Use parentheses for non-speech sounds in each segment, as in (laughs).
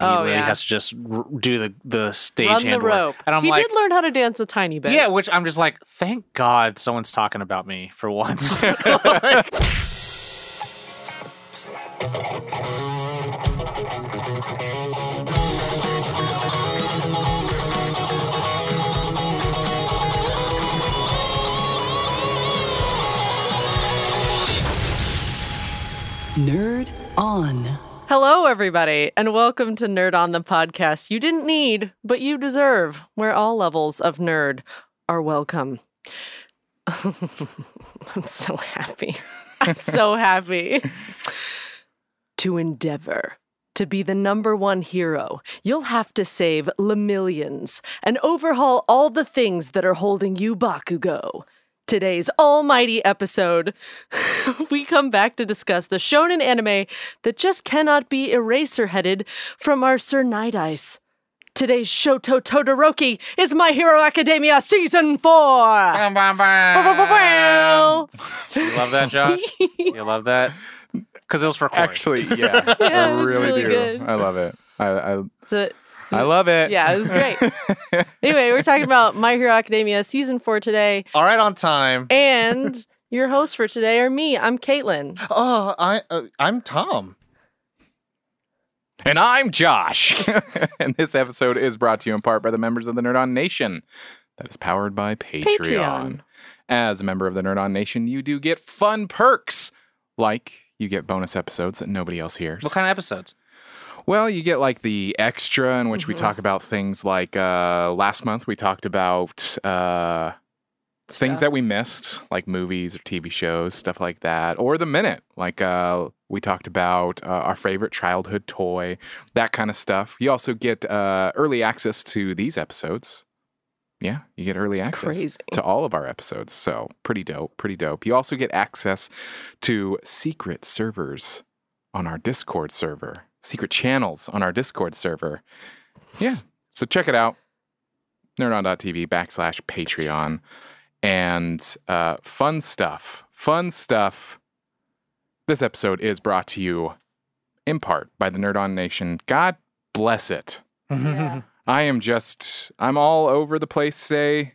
Oh, he Oh, literally yeah. has to just r- do the the stage Run the hand work. rope. and I'm he like, did learn how to dance a tiny bit. yeah, which I'm just like, thank God someone's talking about me for once. (laughs) Nerd on. Hello, everybody, and welcome to Nerd on the podcast you didn't need, but you deserve, where all levels of nerd are welcome. (laughs) I'm so happy. I'm so (laughs) happy. to endeavor to be the number one hero, you'll have to save Lemillions and overhaul all the things that are holding you Bakugo. Today's almighty episode, (laughs) we come back to discuss the shonen anime that just cannot be eraser headed from our Sir Night Ice. Today's Shoto Todoroki is My Hero Academia Season 4! Bam, bam, bam. Bow. You love that, Josh? (laughs) You love that? Because it was for Corey. Actually, yeah, (laughs) Yeah, I really, really do. good. I love it. I, I, So, I love it. (laughs) yeah, it was great. anyway, we're talking about My Hero Academia Season 4 today, All right, on time. and (laughs) your hosts for today are me. I'm Caitlin. Oh, I uh, I'm Tom. And I'm Josh. (laughs) and this episode is brought to you in part by the members of the Nerd On Nation. That is powered by Patreon. Patreon. As a member of the Nerd On Nation, you do get fun perks, like you get bonus episodes that nobody else hears. What kind of episodes? Well, you get like the extra in which we talk about things like uh, last month we talked about uh, things that we missed, like movies or TV shows, stuff like that, or the minute, like uh, we talked about uh, our favorite childhood toy, that kind of stuff. You also get uh, early access to these episodes. Yeah, you get early access Crazy. to all of our episodes. So pretty dope, pretty dope. You also get access to secret servers on our Discord server, secret channels on our Discord server. Yeah, so check it out. Nerdon.tv backslash Patreon and uh, fun stuff. Fun stuff. This episode is brought to you in part by the Nerdon Nation. God bless it. (laughs) I am just, I'm all over the place today.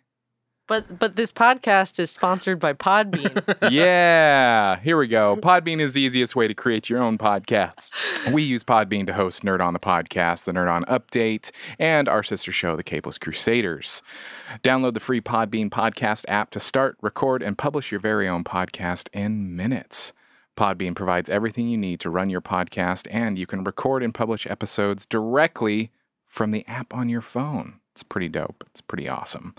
But but this podcast is sponsored by Podbean. (laughs) yeah, here we go. Podbean is the easiest way to create your own podcast. We use Podbean to host Nerd on the Podcast, the Nerd on Update, and our sister show, The Capeless Crusaders. Download the free Podbean podcast app to start, record, and publish your very own podcast in minutes. Podbean provides everything you need to run your podcast, and you can record and publish episodes directly from the app on your phone. It's pretty dope. It's pretty awesome.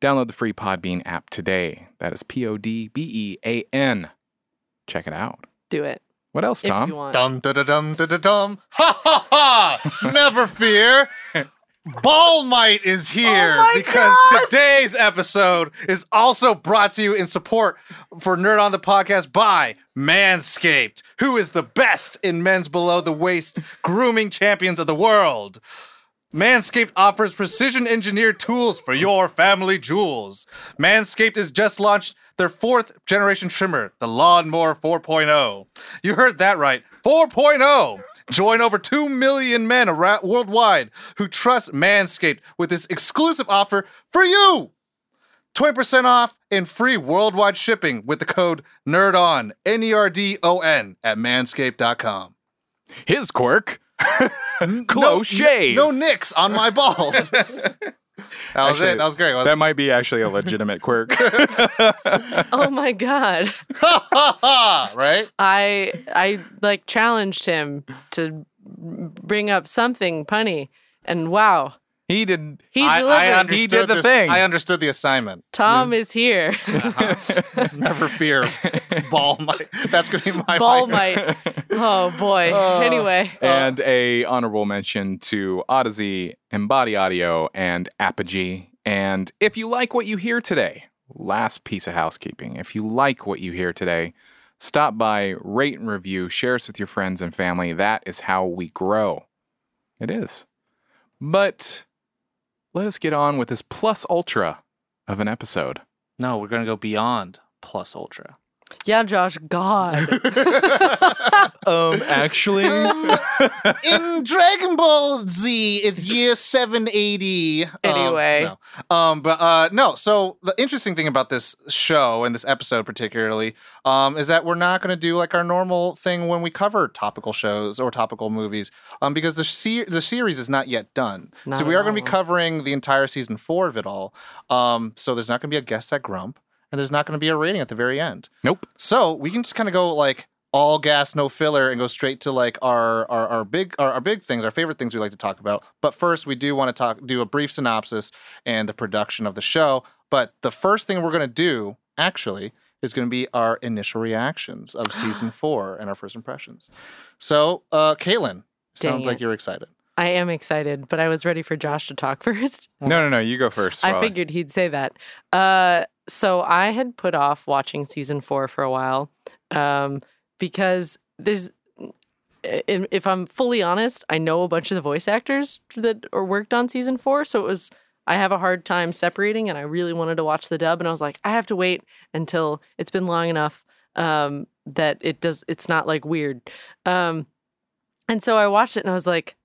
Download the free Podbean app today. That is P O D B E A N. Check it out. Do it What else, Tom? want. Dum da da dum da da dum. Ha ha ha! (laughs) Never fear. Ball Might is here Oh because God! today's episode is also brought to you in support for Nerd on the Podcast by Manscaped, who is the best in men's below the waist grooming champions of the world. Manscaped offers precision engineered tools for your family jewels. Manscaped has just launched their fourth generation trimmer, the Lawnmower 4.0. You heard that right 4.0. Join over 2 million men around, worldwide who trust Manscaped with this exclusive offer for you. 20% off and free worldwide shipping with the code NERDON, N E R D O N, at manscaped.com. His quirk. No- Close shave. No nicks on my balls. (laughs) that was Actually, it. That was great. wasn't That might be actually a legitimate quirk. (laughs) Oh my god. (laughs) right? I I like challenged him to bring up something punny, and wow, he did. he I, delivered. I understood He did the this- thing. I understood the assignment. Tom is here. (laughs) Uh-huh. Never fear, (laughs) ball might. That's gonna be my Ball mic. (laughs) might. Oh boy. Uh, anyway, And a honorable mention to Odyssey, Embody Audio, and Apogee. And if you like what you hear today, last piece of housekeeping. If you like what you hear today, stop by, rate and review, share us with your friends and family. That is how we grow. It is. But let us get on with this plus ultra of an episode. No, we're gonna go beyond plus ultra. Yeah, Josh, God. (laughs) Um, actually, in (laughs) Dragon Ball Z, it's year 780. Um, Anyway. no. Um, but uh, no. So the interesting thing about this show and this episode particularly um, is that we're not going to do like our normal thing when we cover topical shows or topical movies um, because the se- the series is not yet done. Not so we are going to be covering the entire season four of it all. Um, so there's not going to be a guest at Grump, and there's not going to be a rating at the very end. nope. So we can just kind of go like all gas, no filler, and go straight to like our our, our big our, our big things, our favorite things we like to talk about. But first, we do want to talk do a brief synopsis and the production of the show. But the first thing we're gonna do actually is going to be our initial reactions of (gasps) season four and our first impressions. So, uh, Caitlin, sounds Dang like you're excited. I am excited, but I was ready for Josh to talk (laughs) first. No, no, no. You go first. I figured he'd say that. Uh, so I had put off watching season four for a while um, because there's, if I'm fully honest, I know a bunch of the voice actors that are worked on season four. So it was, I have a hard time separating and I really wanted to watch the dub. And I was like, I have to wait until it's been long enough um, that it does, it's not like weird. Um, and so I watched it and I was like,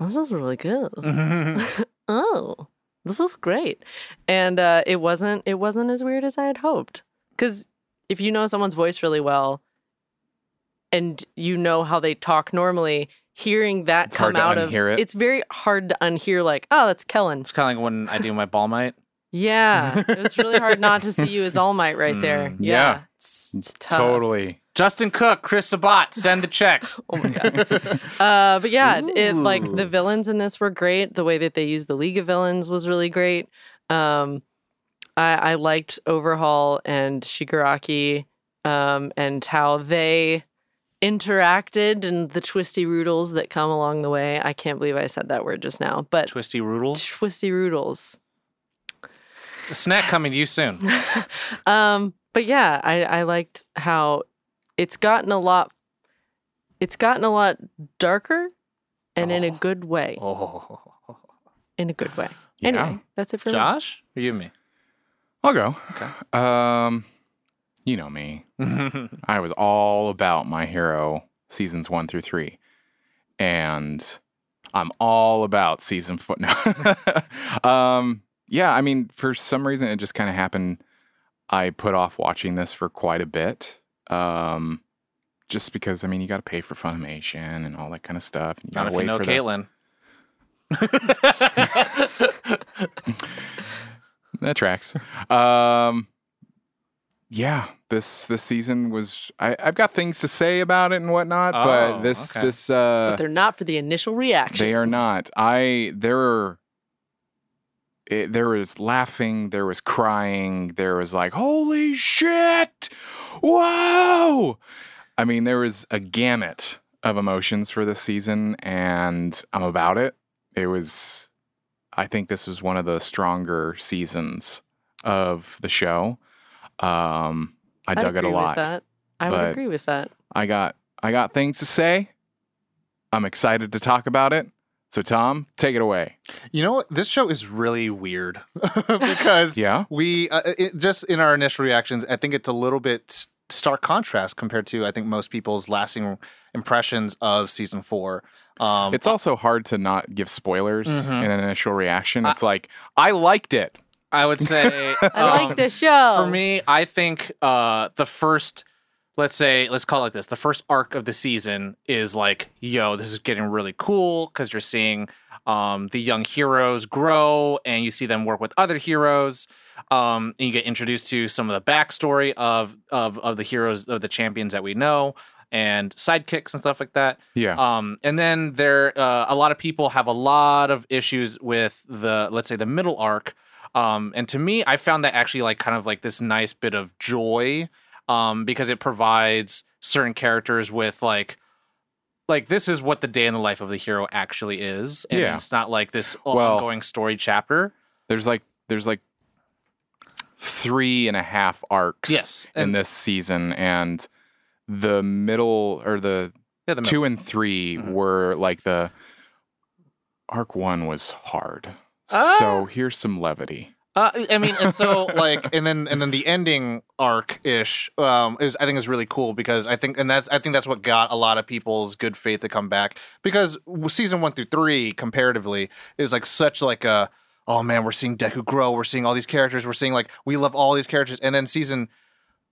this is really good (laughs) oh this is great and uh it wasn't it wasn't as weird as i had hoped because if you know someone's voice really well and you know how they talk normally hearing that It's come out of it. it's very hard to unhear like oh that's kellen It's kind of like when I do my ball might. yeah it was really hard not to (laughs) see you as all might right there Mm, yeah, yeah. It's, it's tough. Totally. Justin Cook, Chris Sabat, send the check. (laughs) Oh my god. uh, but yeah, it like the villains in this were great. The way that they used the League of Villains was really great. Um, I, I liked Overhaul and Shigaraki, um, and how they interacted and the twisty roodles that come along the way. I can't believe I said that word just now, but Twisty Roodle. twisty roodles. A snack coming to you soon. (laughs) Um, but yeah, I, I liked how it's gotten a lot it's gotten a lot darker and in a Oh. good way. (laughs) Oh. In a good way. Yeah. Anyway, that's it for Josh? Or you and me? I'll go. Um, you know me. (laughs) I was all about my hero seasons one through three, and I'm all about season four. (laughs) No. um, yeah, I mean, for some reason, it just kind of happened. I put off watching this for quite a bit. Um, just because I mean, you got to pay for Funimation and all that kind of stuff. and You Not gotta if you know for the- Caitlin. (laughs) that tracks. Um, yeah, this this season was. I, I've got things to say about it and whatnot, Oh, but this okay. this uh, But they're not for the initial reaction. they are not. I there were. It, there was laughing, there was crying, there was like, holy shit! Whoa! I mean, there was a gamut of emotions for this season, and I'm about it. It was, I think this was one of the stronger seasons of the show. Um, I I'd dug it a lot. I would agree with that. I got I got things to say. I'm excited to talk about it. So Tom, take it away. You know what? This show is really weird (laughs) because Yeah. we uh, it, just in our initial reactions, I think it's a little bit stark contrast compared to I think most people's lasting impressions of season four. Um, It's also hard to not give spoilers Mhm. in an initial reaction. It's like I liked it. I would say (laughs) I um, like the show. For me, I think uh, the first, let's say, let's call it this: the first arc of the season is like, yo, this is getting really cool because you're seeing um, the young heroes grow, and you see them work with other heroes. Um, and you get introduced to some of the backstory of of of the heroes of the champions that we know, and sidekicks and stuff like that. Yeah. Um, and then there, uh, a lot of people have a lot of issues with the, let's say, the middle arc. Um, and to me, I found that actually like kind of like this nice bit of joy, um, because it provides certain characters with like, like this is what the day in the life of the hero actually is, and Yeah. it's not like this Well- ongoing story chapter. there's like there's like three and a half arcs Yes, in this season and the middle or the Yeah, the two and 3 Mhm. were like the arc one was hard. Ah. So here's some levity. Uh, I mean, and so like, and then and then the ending arc ish um, is I think is really cool because I think and that's I think that's what got a lot of people's good faith to come back because season one through three comparatively is like such like a oh man we're seeing Deku grow. We're seeing all these characters. We're seeing like we love all these characters. And then season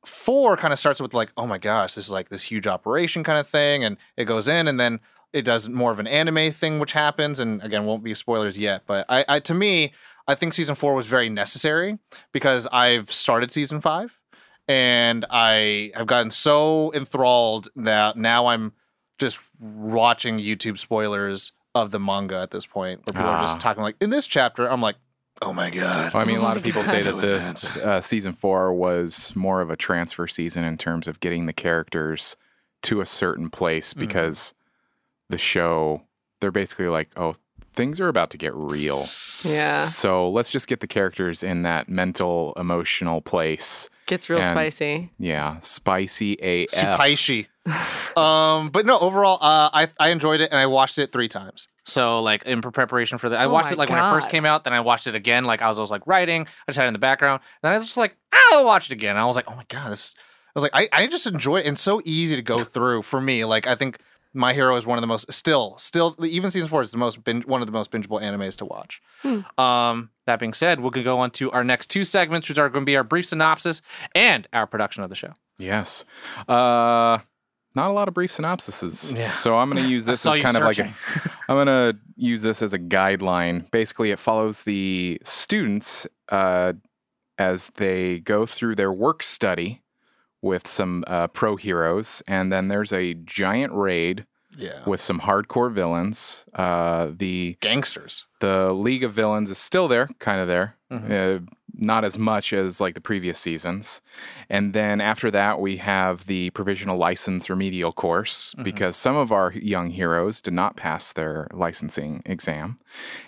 four kind of starts with like oh my gosh this is like this huge operation kind of thing and it goes in and then it does more of an anime thing which happens and again won't be spoilers yet but I, I to me I think season four was very necessary because I've started season five and I have gotten so enthralled that now I'm just watching YouTube spoilers of the manga at this point where people are Ah. just talking like in this chapter I'm like oh my god Well, I mean, a lot of people say (laughs) that the uh, season four was more of a transfer season in terms of getting the characters to a certain place Mm-hmm. because the show, they're basically like, oh, things are about to get real. Yeah. So let's just get the characters in that mental, emotional place. Gets real And- spicy. Yeah, spicy AF. Supaishi. um, but no, overall, uh, I I enjoyed it and I watched it three times. So like in preparation for the, I Oh watched it like when it first came out. Then I watched it again. Like I was, I was like writing. I just had it in the background. Then I was just like, I'll watch it again. I was like, oh my god, this. I was like, I, I just enjoy it. And so easy to go through for me. Like I think My Hero is one of the most still still even season four is the most binge, one of the most bingeable animes to watch. Um, that being said, we can go on to our next two segments, which are going to be our brief synopsis and our production of the show. Yes. Uh, not a lot of brief synopsises. Yeah. So I'm going to use (laughs) this as you kind of like searching. a, (laughs) I'm going to use this as a guideline. Basically, it follows the students uh, as they go through their work study with some uh, pro heroes, and then there's a giant raid Yeah. with some hardcore villains. Uh, the Gangsters. the League of Villains is still there, kind of there. Mhm. Uh, not as much as like the previous seasons. And then after that, we have the provisional license remedial course because some of our young heroes did not pass their licensing exam.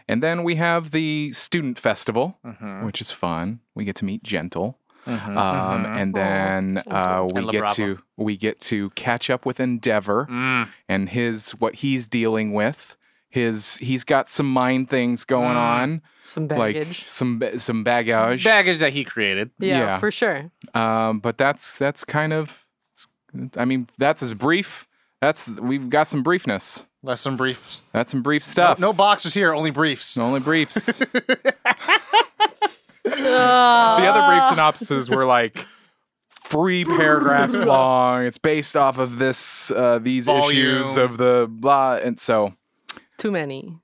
And then we have the student festival, Mhm. which is fun. We get to meet Gentle. Mhm. Um, Mhm. and then uh, we And get Labrava. to we get to catch up with Endeavor Mm. and his what he's dealing with. His he's got some mind things going Mm. on, Some like baggage. some some baggage. baggage that he created. yeah, yeah. for sure. um, but that's that's kind of, I mean, that's as brief. That's we've got some briefness. Less some briefs. That's some brief stuff. No boxers here, only briefs. only briefs. (laughs) (laughs) the other brief synopses were like three paragraphs (laughs) long. It's based off of this uh, these issues of the blah, and so Too many.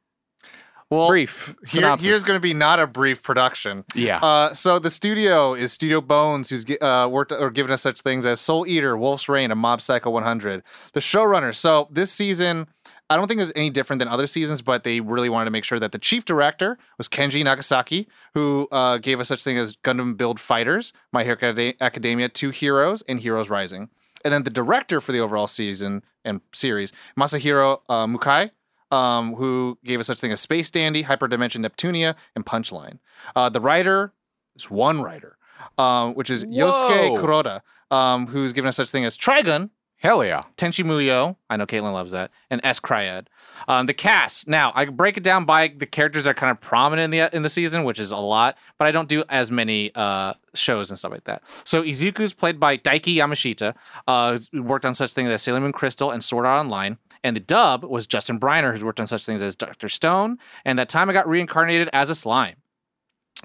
Well, brief here- synopsis. here's going to be not a brief production. yeah. Uh, so the studio is Studio Bones, who's gi- uh, worked or given us such things as Soul Eater, Wolf's Rain, and Mob Psycho 100. The showrunner. So this season, I don't think it was any different than other seasons, but they really wanted to make sure that the chief director was Kenji Nagasaki, who uh, gave us such thing as Gundam Build Fighters, My Hero Academia, Two Heroes, and Heroes Rising. And then the director for the overall season and series, Masahiro uh, Mukai, um, who gave us such thing as Space Dandy, Hyperdimension Neptunia, and Punchline. Uh, the writer is one writer, um, which is Yosuke Whoa. Kuroda, um, who's given us such thing as Trigun, Hell yeah. Tenchi Muyo, I know Caitlin loves that, and s-CRY-ed. Um, the cast. Now, I break it down by the characters that are kind of prominent in the in the season, which is a lot, but I don't do as many uh, shows and stuff like that. So Izuku's played by Daiki Yamashita, uh, who worked on such things as Sailor Moon Crystal and Sword Art Online. And the dub was Justin Briner, who's worked on such things as Dr. Stone, and that time I got reincarnated as a slime.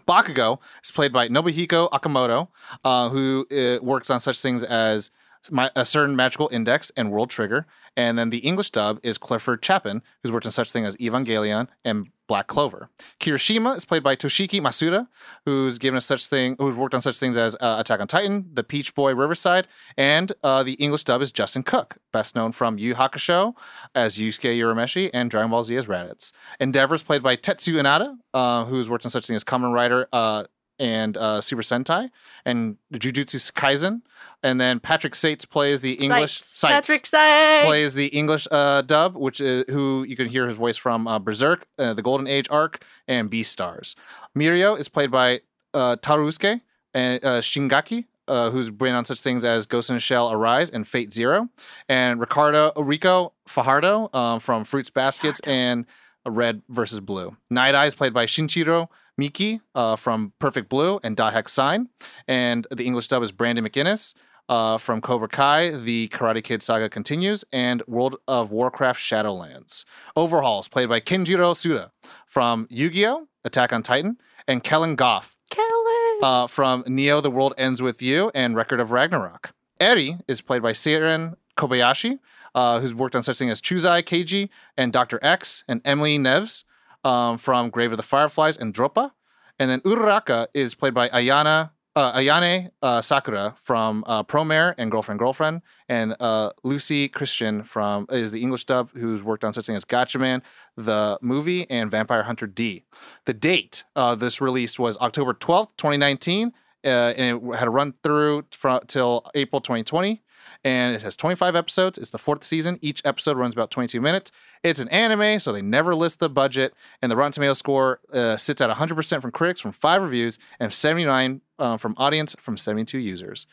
Bakugo is played by Nobuhiko Okamoto, uh, who uh, works on such things as my, a certain magical index and World Trigger. And then the English dub is Clifford Chapin, who's worked on such things as Evangelion and Black Clover. Kirishima is played by Toshiki Masuda, who's given us such thing, who's worked on such things as uh, Attack on Titan, The Peach Boy Riverside, and uh, the English dub is Justin Cook, best known from Yu Hakusho as Yusuke Urameshi and Dragon Ball Z as Raditz. Endeavor is played by Tetsu Inada, uh, who's worked on such things as Kamen Rider uh, and uh, Super Sentai, and Jujutsu Kaisen. And then Patrick Sates plays the English Seitz Patrick Sites. plays the English uh, dub, which is who you can hear his voice from uh, Berserk, uh, the Golden Age arc, and Beastars. Mirio is played by uh, Tarusuke and uh, Shingaki. Uh, who's been on such things as Ghost in a Shell Arise and Fate Zero, and Ricardo Ricco Fajardo um, from Fruits Baskets and Red versus Blue. Night Eye is played by Shinjiro Miki uh, from Perfect Blue and Dahex Sign. And the English dub is Brandon McInnis uh, from Cobra Kai. The Karate Kid saga continues. And World of Warcraft Shadowlands. Overhauls played by Kenjiro Tsuda from Yu Gi Oh! Attack on Titan. And Kellen Goff Kellen. uh, from Neo, The World Ends With You, and Record of Ragnarok. Eri is played by Seiran Kobayashi, uh, who's worked on such things as Chuzai Keiji and Dr. X, and Emily Neves um, from Grave of the Fireflies and Dropa. And then Uraraka is played by Ayana. Uh, Ayane uh, Sakura from uh, Promare and Girlfriend Girlfriend, and uh, Luci Christian from is the English dub who's worked on such things as Gatchaman, the movie, and Vampire Hunter D. The date of this release was October 12th, 2019, uh, and it had a run through from, till April 2020. And it has 25 episodes. It's the fourth season. Each episode runs about 22 minutes. It's an anime, so they never list the budget. And the Rotten Tomato score uh, sits at 100% from critics from five reviews and 79 uh, from audience from 72 users.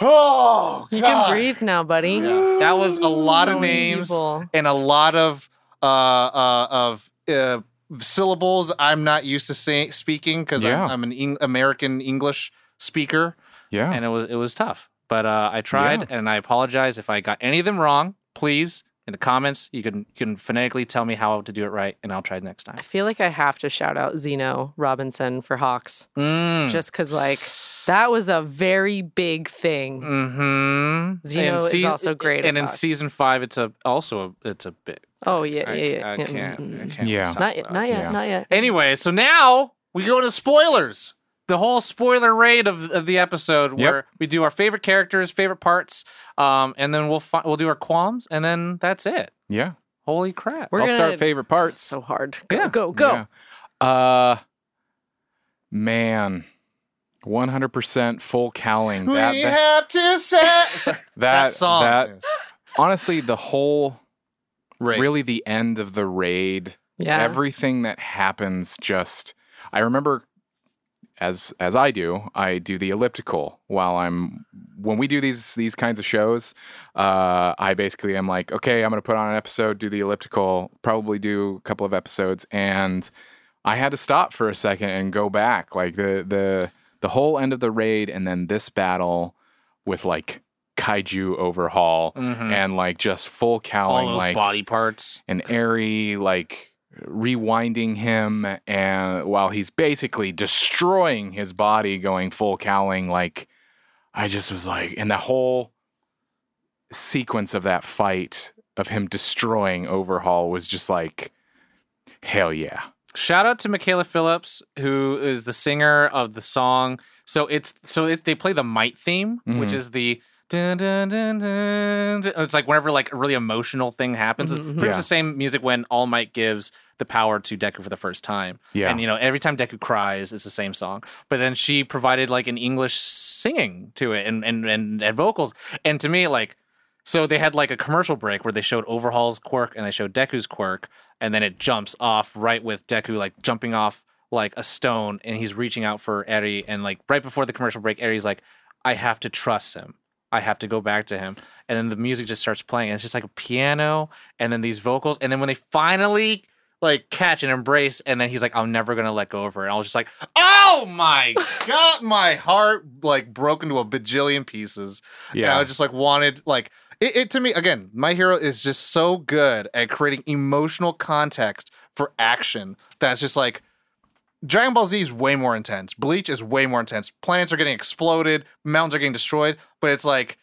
Oh, you can breathe now, buddy. that was a lot of So names evil. and a lot of uh, uh, of uh, syllables I'm not used to say, speaking because Yeah. I'm, I'm an Eng- American English speaker. Yeah. and it was it was tough. But uh, I tried, and I apologize if I got any of them wrong. Please, in the comments, you can you can phonetically tell me how to do it right, and I'll try next time. I feel like I have to shout out Zeno Robinson for Hawks, Mm. just because like that was a very big thing. Mm-hmm. Zeno is also great And as in Hawks. season five, it's a also a, it's a bit. Oh yeah, I, yeah, yeah. I yeah. can't. I can't Yeah. Not yet, not yet, Yeah. not yet. Anyway, so now we go to spoilers. The whole spoiler raid of, of the episode where we do our favorite characters, favorite parts, um, and then we'll fi- we'll do our qualms, and then that's it. yeah. Holy crap! We're I'll gonna start favorite parts. so hard. Go, Yeah. go, go. Yeah. Uh, man, one hundred percent full cowling. we That that, have to say (laughs) that, that song. that- honestly, the whole, Raid. really the end of the raid. Yeah. Everything that happens, just I remember. As as I do, I do the elliptical while I'm when we do these these kinds of shows. Uh, I basically am like, okay, I'm going to put on an episode, do the elliptical, probably do a couple of episodes, and I had to stop for a second and go back, like the the the whole end of the raid, and then this battle with like kaiju overhaul Mhm. and like just full all cowling, like body parts. and Eri like rewinding him and while he's basically destroying his body going full cowling like i just was like and the whole sequence of that fight of him destroying overhaul was just like hell yeah Shout out to Michaela Phillips, who is the singer of the song. So it's so it, they play the Might theme, which Mhm. is the. Dun, dun, dun, dun, dun. It's like whenever like a really emotional thing happens. It's Mhm, pretty much Yeah. the same music when All Might gives the power to Deku for the first time. Yeah. And you know, every time Deku cries, it's the same song. But then she provided like an English singing to it and and and, and vocals. And to me, like so they had like a commercial break where they showed Overhaul's quirk and they showed Deku's quirk, and then it jumps off right with Deku like jumping off like a stone and he's reaching out for Eri and like right before the commercial break, Eri's like, I have to trust him. I have to go back to him. And then the music just starts playing and it's just like a piano and then these vocals. And then when they finally like catch and embrace, and then he's like, I'm never gonna let go of her. And I was just like, Oh my (laughs) god, my heart like broke into a bajillion pieces. Yeah. yeah I just like wanted like it, it to me again, my hero is just so good at creating emotional context for action that's just like Dragon Ball Z is way more intense. Bleach is way more intense. Planets are getting exploded, mountains are getting destroyed, but it's like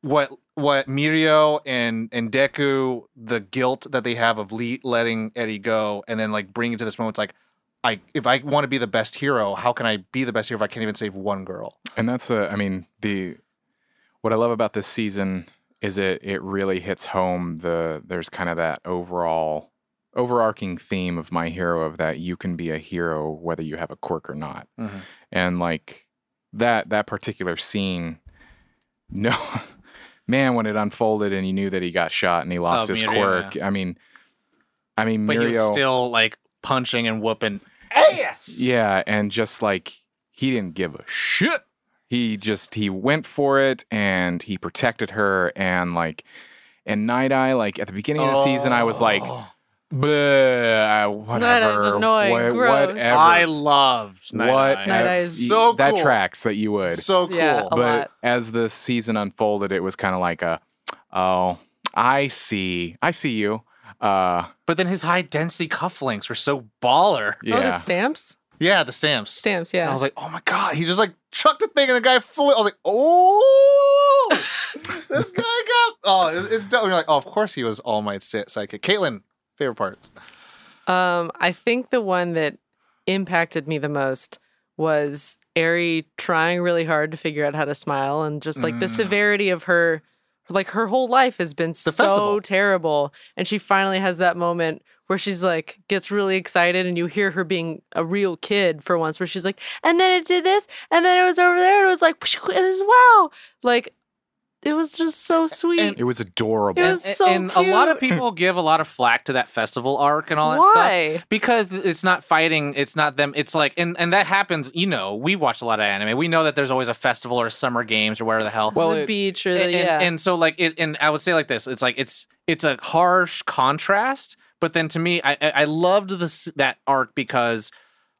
what what Mirio and and Deku, the guilt that they have of le- letting Eri go, and then like bringing it to this moment, it's like, I if I want to be the best hero, how can I be the best hero if I can't even save one girl? And that's a, I mean, the what I love about this season is it it really hits home the there's kind of that overall overarching theme of my hero of that you can be a hero whether you have a quirk or not. Mhm. And like that that particular scene (laughs) no man when it unfolded and he knew that he got shot and he lost Oh, his Mirio, quirk. I mean I mean but he was still like punching and whooping ass. yeah, and just like he didn't give a shit. He just he went for it and he protected her and like and Night Eye like at the beginning of the season I was like Oh. Bleh, whatever. Eye's annoying, Wha- gross. Whatever. I loved Night what? Eye. Night Eye's- So that tracks that you would. So cool. Yeah, a but lot. as the season unfolded, it was kind of like a, oh, I see, I see you. Uh, But then his high density cufflinks were so baller. Oh, the stamps? Yeah, the stamps. Stamps, And yeah. I was like, oh my god, He just like chucked a thing and the guy flew. I was like, oh, (laughs) this guy got. Oh, it's, it's dope. And You're like, oh, of course he was All Might's si- sidekick. Caitlin, favorite parts. Um, I think the one that impacted me the most was Eri trying really hard to figure out how to smile and just like the Mm. severity of her like her whole life has been so festival. terrible and she finally has that moment where she's like gets really excited and you hear her being a real kid for once where she's like and then it did this and then it was over there and it was like and it was wow like it was just so sweet. And- It was adorable. It was and, so and a lot of people give a lot of flack to that festival arc and all that stuff why? because it's not fighting it's not them it's like and and that happens you know we watch a lot of anime. We know that there's always a festival or summer games or whatever the hell. Well, the it- beach or the and, and- yeah. and so like it and i would say like this it's like it's it's a harsh contrast but then to me i i I loved this that arc because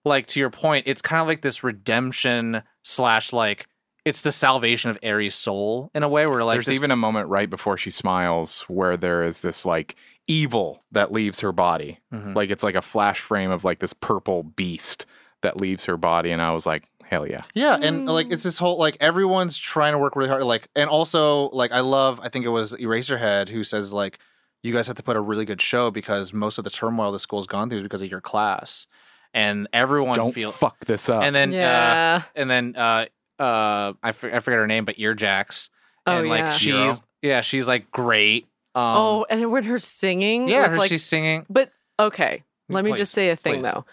like to your point it's kind of like this redemption slash like it's the salvation of Eri's soul in a way where like There's this- even a moment right before she smiles where there is this like evil that leaves her body. Mhm. Like it's like a flash frame of like this purple beast that leaves her body. And I was like, hell yeah. Yeah, and like it's this whole like everyone's trying to work really hard. Like, and also like I love. I think it was Eraserhead who says like, you guys have to put a really good show because most of the turmoil the school's gone through is because of your class, and everyone Don't feel. fuck this up. and then uh, yeah and then uh uh I, for, I forget her name but earjacks Oh, and like yeah. she's Hero. yeah she's like great um oh, and when her singing yeah was her, like, she's singing but okay, let me Please, just say a thing please. though.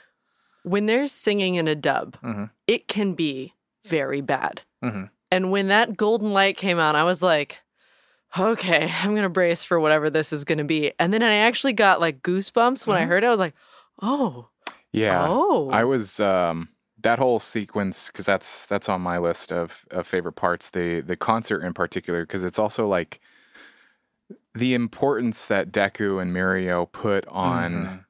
When they're singing in a dub, Mhm. it can be very bad. Mhm. And when that golden light came on, I was like, okay, I'm gonna brace for whatever this is gonna be. And then I actually got like goosebumps when I Mhm. heard it. I was like, oh, yeah. oh, I was um that whole sequence because that's that's on my list of, of favorite parts. The the concert in particular because it's also like the importance that Deku and Mirio put on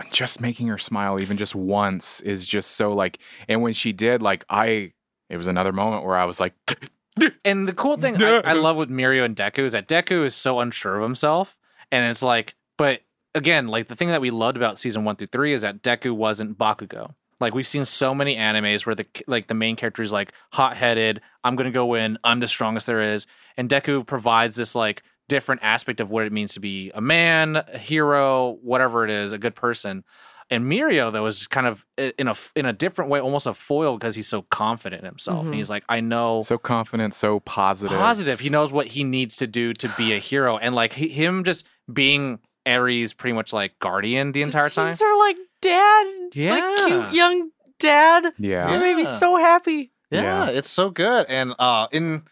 Mhm. just making her smile even just once is just so like and when she did like I it was another moment where I was like (laughs) and the cool thing I, I love with Mirio and Deku is that Deku is so unsure of himself and it's like but again like the thing that we loved about season one through three is that Deku wasn't Bakugo like we've seen so many animes where the like the main character is like hot-headed i'm gonna go in i'm the strongest there is and deku provides this like different aspect of what it means to be a man a hero whatever it is a good person and Mirio though is kind of in a in a different way almost a foil because he's so confident in himself and Mhm. he's like i know so confident, so positive. positive. He knows what he needs to do to be a hero, and like he, him just being Eri's, pretty much like guardian the entire time. He's her like dad, like Yeah. cute young dad. Yeah. It made me so happy. Yeah, Yeah. it's so good. And uh in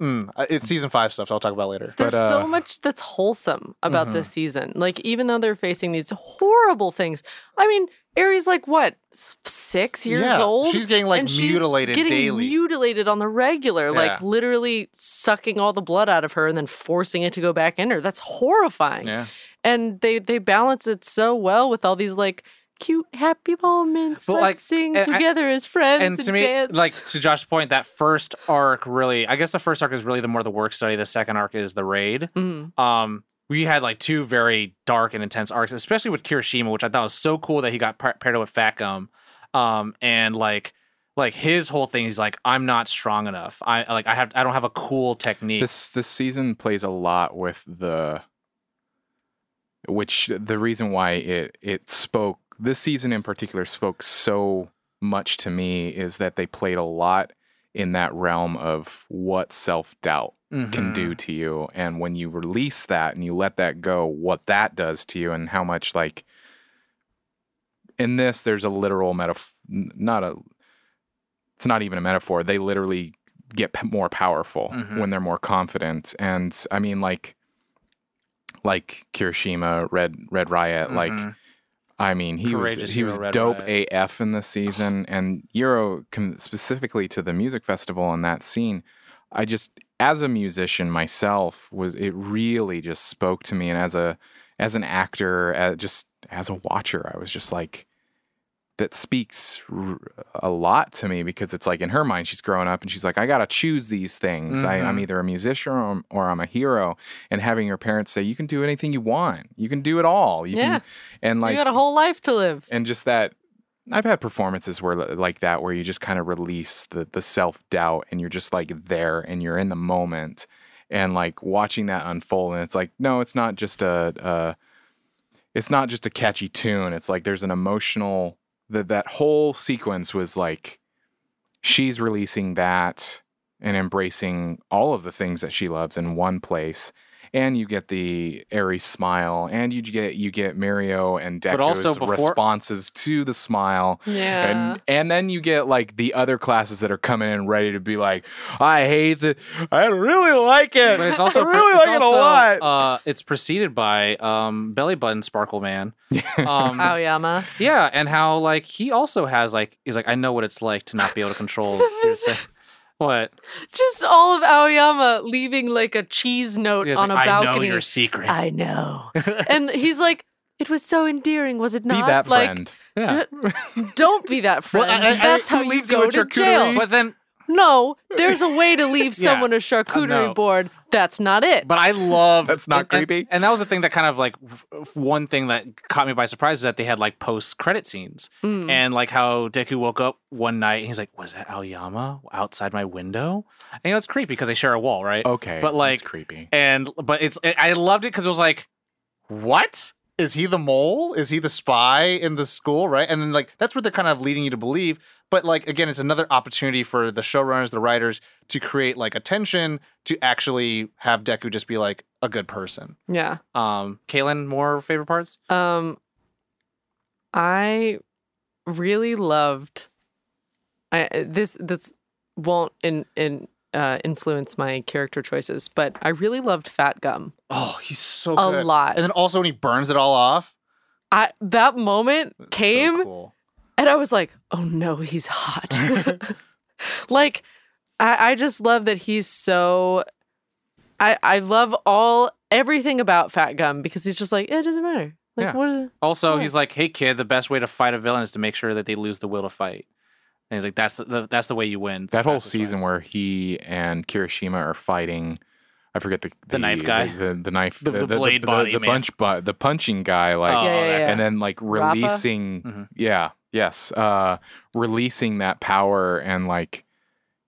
mm, uh, it's season five stuff. So I'll talk about later. There's But, so uh, much that's wholesome about Mhm. this season. Like even though they're facing these horrible things, I mean, Eri's like what six years yeah, old. She's getting like and she's mutilated getting daily. mutilated on the regular, like literally sucking all the blood out of her and then forcing it to go back in her. That's horrifying. Yeah, And they they balance it so well with all these like cute happy moments. But, Let's like, sing and I- together as friends and, and to me, dance. like to Josh's point, that first arc really, I guess the first arc is really the more the work study. The second arc is the raid. Mm. Um, we had like two very dark and intense arcs, especially with Kirishima, which I thought was so cool that he got par- paired up with Fat Gum. Um, and like, like his whole thing, he's like, I'm not strong enough. I like, I have, I don't have a cool technique. This this season plays a lot with the which the reason why it it spoke this season in particular spoke so much to me is that they played a lot in that realm of what self-doubt can Mhm. do to you and when you release that and you let that go what that does to you and how much like in this there's a literal metaphor not a it's not even a metaphor they literally get p- more powerful Mhm. when they're more confident and i mean like like kirishima red red riot like Mhm. I mean, he was he was Red dope Riot. AF in this season, (sighs) and Euro com- specifically to the music festival and that scene. I just, as a musician myself, was it really just spoke to me, and as a as an actor, uh, just as a watcher, I was just like, that speaks r- a lot to me because it's like in her mind, she's growing up and she's like, I got to choose these things. I, I'm Mhm. either a musician or, I'm- or I'm a hero. And having your parents say, you can do anything you want, you can do it all. You Yeah. Can, and like, you got a whole life to live. and just that I've had performances where like that where you just kind of release the the self doubt and you're just like there and you're in the moment and like watching that unfold and it's like no it's not just a, a it's not just a catchy tune it's like there's an emotional that that whole sequence was like she's releasing that and embracing all of the things that she loves in one place and you get the airy smile and you get you get Mirio and Deku's But also before- responses to the smile Yeah. and and then you get like the other classes that are coming in ready to be like I hate it I really like it But it's also I really it's like it a lot Uh, it's preceded by um, Belly Button Sparkle Man. (laughs) Um, Aoyama. Yeah, and how like he also has like he's like I know what it's like to not be able to control. his, (laughs) what? Just all of Aoyama leaving like a cheese note He's on a like, I know your secret. I know. (laughs) and he's like, it was so endearing, was it not? be that like, friend yeah. d- don't be that friend. Well, I- I- That's who how you leaves you go a to charcuterie? jail. But then, no, there's a way to leave (laughs) Yeah, someone a charcuterie no. board. That's not it. but I love That's not and- and- creepy? And, that was the thing that kind of like f- f- one thing that caught me by surprise is that they had like post credit scenes Mm. and like how Deku woke up one night and he's like, "Was that Aoyama outside my window?" And you know it's creepy because they share a wall, right? okay But, like, it's creepy and but it's I loved it because it was like, what is he the mole? Is he the spy in the school? Right, and then like that's what they're kind of leading you to believe. But like again, it's another opportunity for the showrunners, the writers, to create like attention to actually have Deku just be like a good person. yeah. Um, Caitlin, more favorite parts? Um, I really loved. I this this won't in in uh, influence my character choices, but I really loved Fat Gum Oh, he's so a good. lot. And then also when he burns it all off, I that moment it's so came cool. And I was like, oh no, he's hot. (laughs) (laughs) like, I, I just love that he's so. I I love all everything about Fat Gum because he's just like it doesn't matter. Like Yeah. what is it? Also, Yeah. he's like, "Hey kid, the best way to fight a villain is to make sure that they lose the will to fight." And he's like, "That's the, the that's the way you win." that whole Fastest way." season where he and Kirishima are fighting I forget the The knife guy? the, the, the knife The- the blade body the, man. bunch bu- the punching guy like Oh, Yeah, yeah, yeah. and then like Rappa? releasing Mhm. yeah yes uh releasing that power and like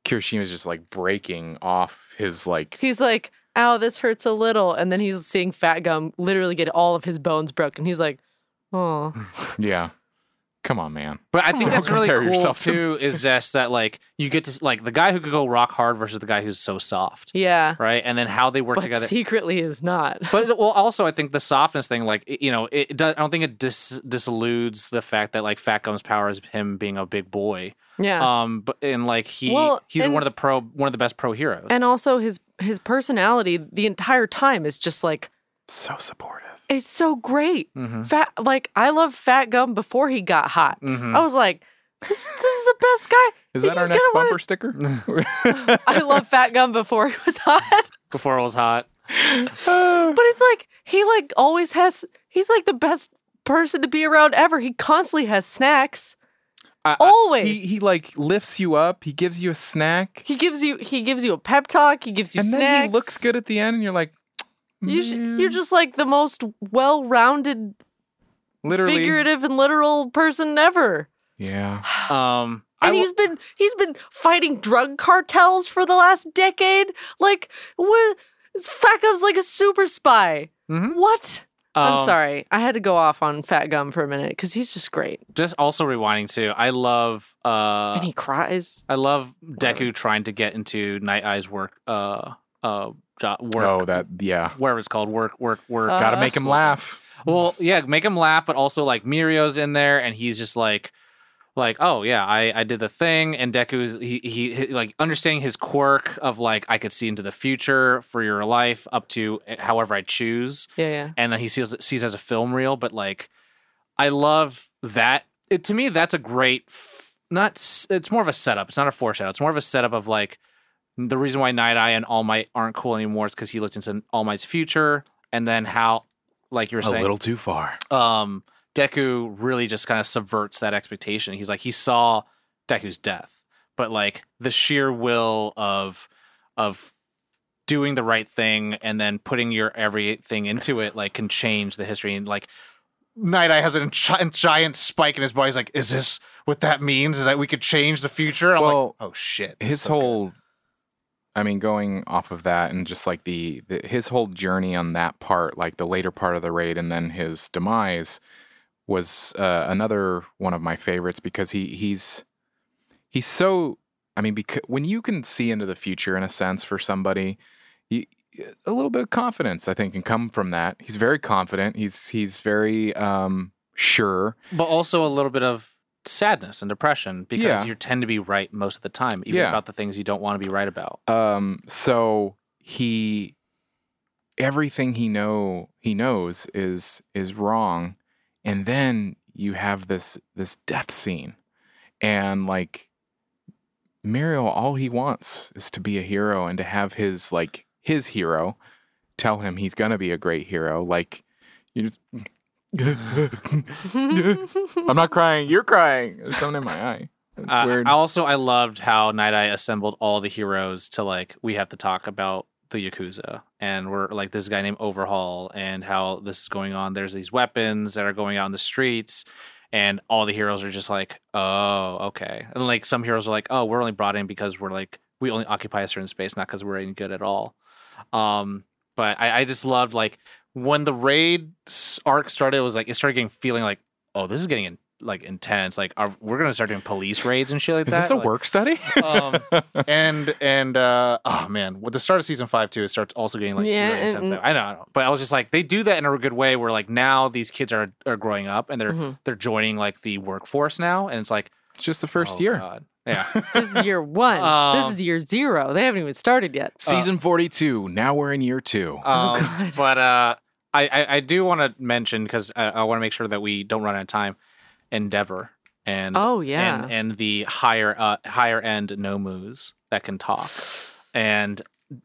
Kirishima's just like breaking off his like He's like, ow, this hurts a little, and then he's seeing Fat Gum literally get all of his bones broken. He's like, oh, (laughs) yeah come on man But I think Don't that's really compare cool yourself to- too. Is just that like you get to like the guy who could go rock hard versus the guy who's so soft, yeah, right? And then how they work but together. secretly is not. (laughs) But it- well, also I think the softness thing, like you know, it, it does. I don't think it dis- disilludes the fact that like Fat Gum's power is him being a big boy. Yeah, Um, but and like he Well, he's and- one of the pro one of the best pro heroes. and also his his personality the entire time is just like so supportive it's so great. mm-hmm. Fat like I love Fat Gum before he got hot. Mm-hmm. I was like, this, this is the best guy. is He's that our gonna next wanna- bumper sticker (laughs) (laughs) I love Fat Gum before he was hot. (laughs) Before it was hot. (sighs) But it's like he like always has he's like the best person to be around ever. He constantly has snacks. I- I- Always. he he like lifts you up he gives you a snack He gives you he gives you a pep talk. He gives you and snacks. then he looks good at the end and you're like You sh- "Man." you're just like the most well-rounded, literally figurative, and literal person ever. yeah (sighs) Um, And will- he's been he's been fighting drug cartels for the last decade. Like what? Fat Gum's like a super spy. Mhm. What? I'm um, sorry. I had to go off on Fat Gum for a minute because he's just great. Just also rewinding too. I love uh and he cries. I love Deku trying to get into Night Eye's work uh uh jo- work oh that yeah whatever it's called work work work. Uh, gotta make him laugh well, yeah, make him laugh, but also like Mirio's in there, and he's just like, like, oh yeah, I I did the thing, and Deku's he, he he like understanding his quirk of like I could see into the future for your life up to eh, however I choose, Yeah, yeah. and then he sees it sees as a film reel, but like, I love that. It to me, that's a great. F- not it's more of a setup. It's not a foreshadow. It's more of a setup of like the reason why Night Eye and All Might aren't cool anymore is because he looked into All Might's future, and then how like you were saying, A little too far. um, Deku really just kind of subverts that expectation. He's like he saw Deku's death, but like the sheer will of of doing the right thing and then putting your everything into it like can change the history and like Night Eye has a gi- giant spike in his body. He's like, is this what that means? Is that we could change the future? I'm Well, like, oh shit. His so good. I mean going off of that and just like the, the his whole journey on that part like the later part of the raid and then his demise was uh, another one of my favorites because he he's he's so i mean because when you can see into the future in a sense for somebody you, a little bit of confidence i think can come from that. He's very confident. He's he's very um sure. But also a little bit of sadness and depression because Yeah. you tend to be right most of the time, even Yeah. about the things you don't want to be right about. Um, so he everything he know he knows is is wrong, and then you have this this death scene, and like Mirio, all he wants is to be a hero and to have his like his hero tell him he's gonna be a great hero. Like you. (laughs) I'm not crying. You're crying. There's something in my eye. It's Uh, weird. Also I loved how Night Eye assembled all the heroes to like we have to talk about the yakuza and we're like this guy named Overhaul and how this is going on. There's these weapons that are going out in the streets, and all the heroes are just like, oh, okay. And like some heroes are like, oh, we're only brought in because we're like we only occupy a certain space, not because we're any good at all. Um, but I, I just loved like when the raid arc started, it was like it started getting feeling like, oh, this is getting in, like intense. Like, are, we're gonna start doing police raids and shit like Is that. this a Like, work study? um, (laughs) and and uh, oh man, with the start of season five too, it starts also getting like Yeah, really intense. and- I know, I know, but I was just like, they do that in a good way where like now these kids are are growing up and they're Mhm. they're joining like the workforce now, and it's like It's just the first oh, year. God. yeah. (laughs) this is year one. Um, this is year zero. They haven't even started yet. Season 42. Now we're in year two. Um, God. But uh, I, I I do want to mention because I, I want to make sure that we don't run out of time. Endeavor and Oh yeah. and, and the higher uh, higher end nomus that can talk and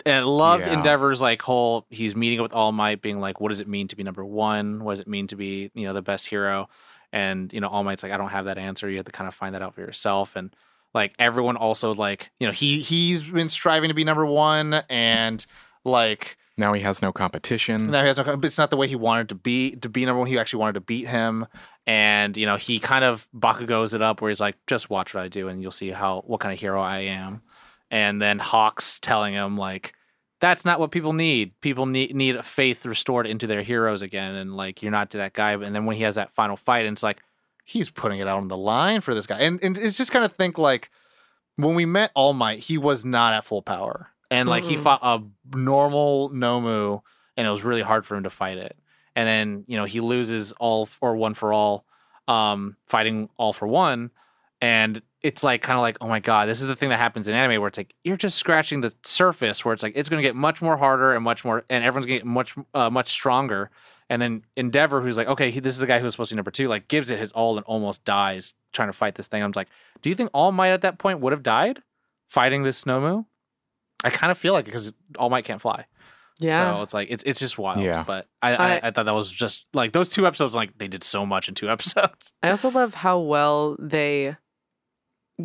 and I loved Yeah. Endeavor's like whole he's meeting up with All Might being like what does it mean to be number one what does it mean to be you know the best hero and you know All Might's like I don't have that answer you have to kind of find that out for yourself and like everyone also like you know he he's been striving to be number one and like now he has no competition. now he has no. But it's not the way he wanted to be. To be number one, he actually wanted to beat him, and you know he kind of Bakugo's it up where he's like, "Just watch what I do, and you'll see how what kind of hero I am." And then Hawks telling him like, "That's not what people need. People need need faith restored into their heroes again, and like you're not to that guy." And then when he has that final fight, and it's like he's putting it out on the line for this guy, and and it's just kind of think like when we met All Might, he was not at full power. And like he Mm-mm. fought a normal Nomu and it was really hard for him to fight it. And then, you know, he loses all or one for all, um, fighting all for one. And it's like kind of like, oh my God, this is the thing that happens in anime where it's like you're just scratching the surface where it's like it's gonna get much more harder and much more and everyone's gonna get much uh, much stronger. And then Endeavor, who's like, okay, he, this is the guy who's supposed to be number two, like gives it his all and almost dies trying to fight this thing. I'm like, do you think All Might at that point would have died fighting this Nomu? I kind of feel like it because All Might can't fly. yeah. So it's like it's it's just wild. Yeah. But I, I, I- I thought that was just like those two episodes. Like they did so much in two (laughs) episodes. I also love how well they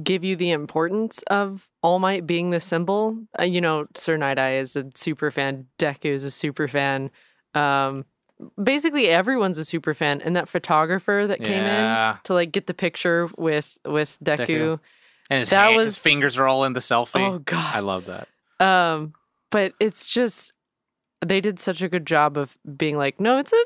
give you the importance of All Might being the symbol. Uh, you know, Sir Night Eye is a super fan. Deku is a super fan. Um, basically, everyone's a super fan. And that photographer that came in to like get the picture with with Deku. Deku. And his, That hand- his fingers are all in the selfie. Oh God. I love that. Um, but it's just they did such a good job of being like, no, it's a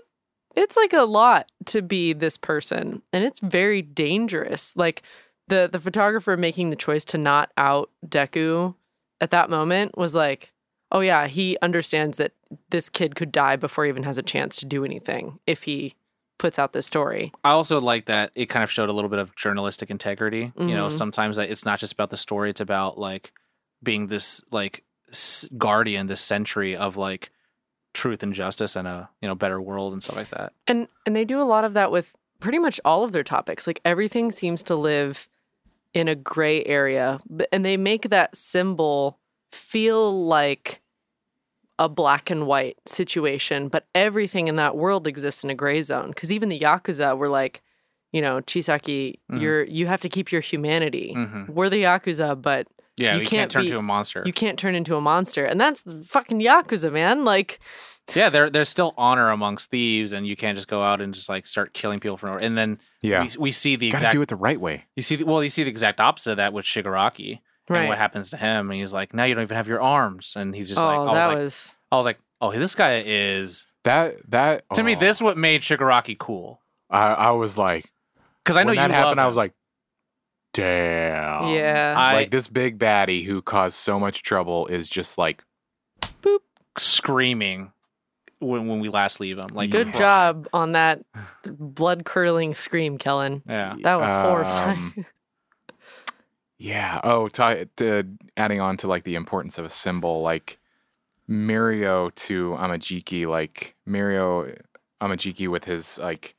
it's like a lot to be this person. And it's very dangerous. Like the the photographer making the choice to not out Deku at that moment was like, oh yeah, he understands that this kid could die before he even has a chance to do anything if he puts out this story. I also like that it kind of showed a little bit of journalistic integrity. You know, Mhm. sometimes it's not just about the story; it's about like being this like guardian, this century of like truth and justice and a you know better world and stuff like that. And and they do a lot of that with pretty much all of their topics. Like everything seems to live in a gray area, and they make that symbol feel like a black and white situation, but everything in that world exists in a gray zone. Because even the yakuza were like, you know, Chisaki, Mhm. you're you have to keep your humanity. Mhm. We're the yakuza, but Yeah, You you, can't can't, turn be- to a monster. you can't turn into a monster, and that's fucking yakuza, man. Like, yeah, there there's still honor amongst thieves, and you can't just go out and just like start killing people for no. And then Yeah. we, we see the Got to exact do it the right way. you see the, well you see the exact opposite of that with Shigaraki and right? what happens to him, and he's like, now you don't even have your arms, and he's just oh, like, I was that like, was I was like, oh, this guy is That that to me oh, this what made Shigaraki cool I, I was like because I know when you that happened. love I was like, damn. yeah. I- like this big baddie who caused so much trouble is just like boop screaming when when we last leave him. Like Good job on that blood curdling scream, Kellen. Yeah. That was Um, horrifying. (laughs) Yeah. Oh, t- t- adding on to like the importance of a symbol, like Mirio to Amajiki, like Mirio Amajiki with his like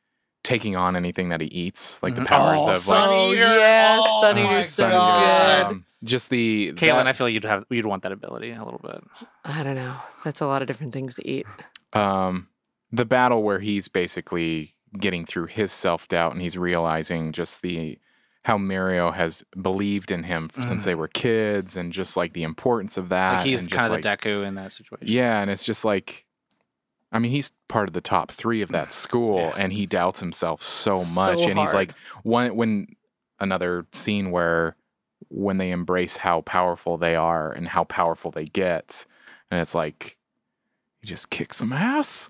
taking on anything that he eats, like the Mhm. powers Oh, of Sun like oh Eater. yes, Oh Sun my Eater's so Sun Eater, good. um, just the Caitlin, that- I feel you'd have you'd want that ability a little bit. I don't know. That's a lot of different things to eat. um the battle where he's basically getting through his self doubt and he's realizing just the how Mirio has believed in him since they were kids and just like the importance of that. Mm-hmm. Like he's and just, kind of like, the Deku in that situation. Yeah, and it's just like, I mean, he's part of the top three of that (sighs) school, Yeah. and he doubts himself so much. So and he's hard. like, one when another scene where when they embrace how powerful they are and how powerful they get, and it's like. He just kicks some ass.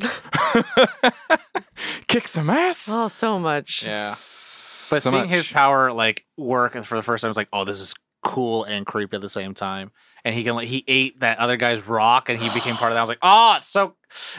(laughs) (laughs) kick some ass. Oh, so much. Yeah. So But seeing much. his power like work for the first time, I was like, oh, this is cool and creepy at the same time. And he can like he ate that other guy's rock, and he became part of that. I was like, oh, it's so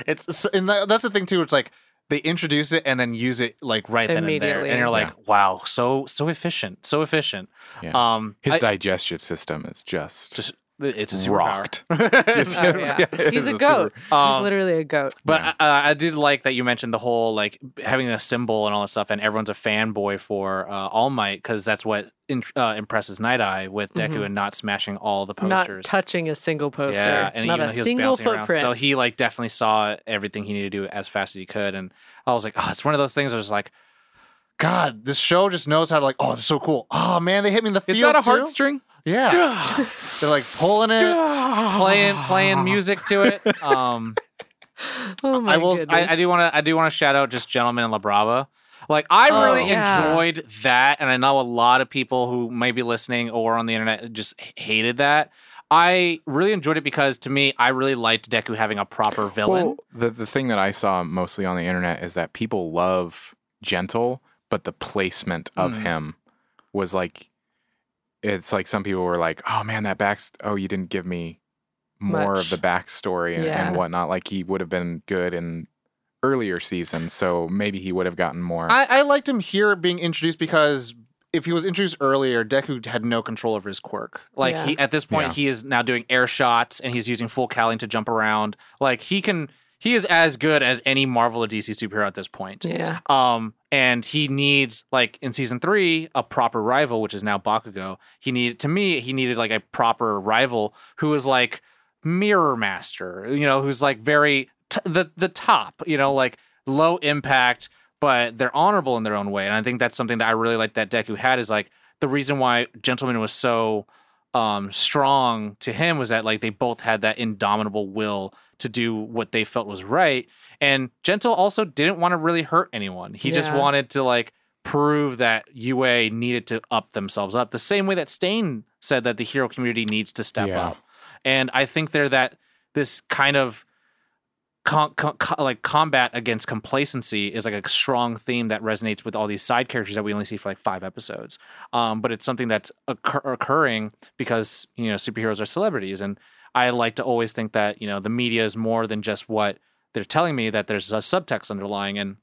it's so, and that's the thing too. It's like they introduce it and then use it like right then and there, and you're like, wow, so so efficient, so efficient. Yeah. Um, his I- digestive system is just, just it's a superpower. rocked. (laughs) Just- Oh, yeah. it (laughs) He's is a super- goat. He's Um, literally a goat. But Yeah. uh, I did like that you mentioned the whole like having a symbol and all that stuff, and everyone's a fanboy for uh, All Might because that's what in, uh, impresses Night Eye with Deku Mhm. and not smashing all the posters, Not posters. touching a single poster. Yeah, and Not even a he was single bouncing around. footprint. So he like definitely saw everything he needed to do as fast as he could, and I was like, oh, it's one of those things. I was like, God, this show just knows how to like. Oh, it's so cool. Oh man, they hit me in the Is feels that a too. heartstring? Yeah, (laughs) they're like pulling it, playing playing music to it. (laughs) Um, oh my I will. I, I do want to. I do want to shout out just Gentleman and La Brava. Like I Oh, really yeah. enjoyed that, and I know a lot of people who may be listening or on the internet just hated that. I really enjoyed it because to me, I really liked Deku having a proper villain. Well, the the thing that I saw mostly on the internet is that people love Gentle, but the placement of Mm. him was like, it's like some people were like, "Oh man, that back, oh you didn't give me more Much. of the backstory and, Yeah. and whatnot." Like he would have been good in earlier seasons, so maybe he would have gotten more. I, I liked him here being introduced because if he was introduced earlier, Deku had no control over his quirk. Like Yeah. he at this point, Yeah. he is now doing air shots and he's using full Cowling to jump around. Like he can, he is as good as any Marvel or DC superhero at this point. yeah. Um, and he needs like in season three a proper rival, which is now Bakugo. He needed to me, he needed like a proper rival who is like Mirror Master, you know, who's like very t- the the top, you know, like low impact, but they're honorable in their own way. And I think that's something that I really like that Deku had is like the reason why Gentleman was so um strong to him was that like they both had that indomitable will to do what they felt was right and gentle also didn't want to really hurt anyone he just wanted to like prove that ua needed to up themselves up the same way that stain said that the hero community needs to step Yeah. up and i think they're that this kind of con- con- co- like combat against complacency is like a strong theme that resonates with all these side characters that we only see for like five episodes. Um, but it's something that's occur- occurring because you know superheroes are celebrities, and I like to always think that you know the media is more than just what they're telling me. That there's a subtext underlying, and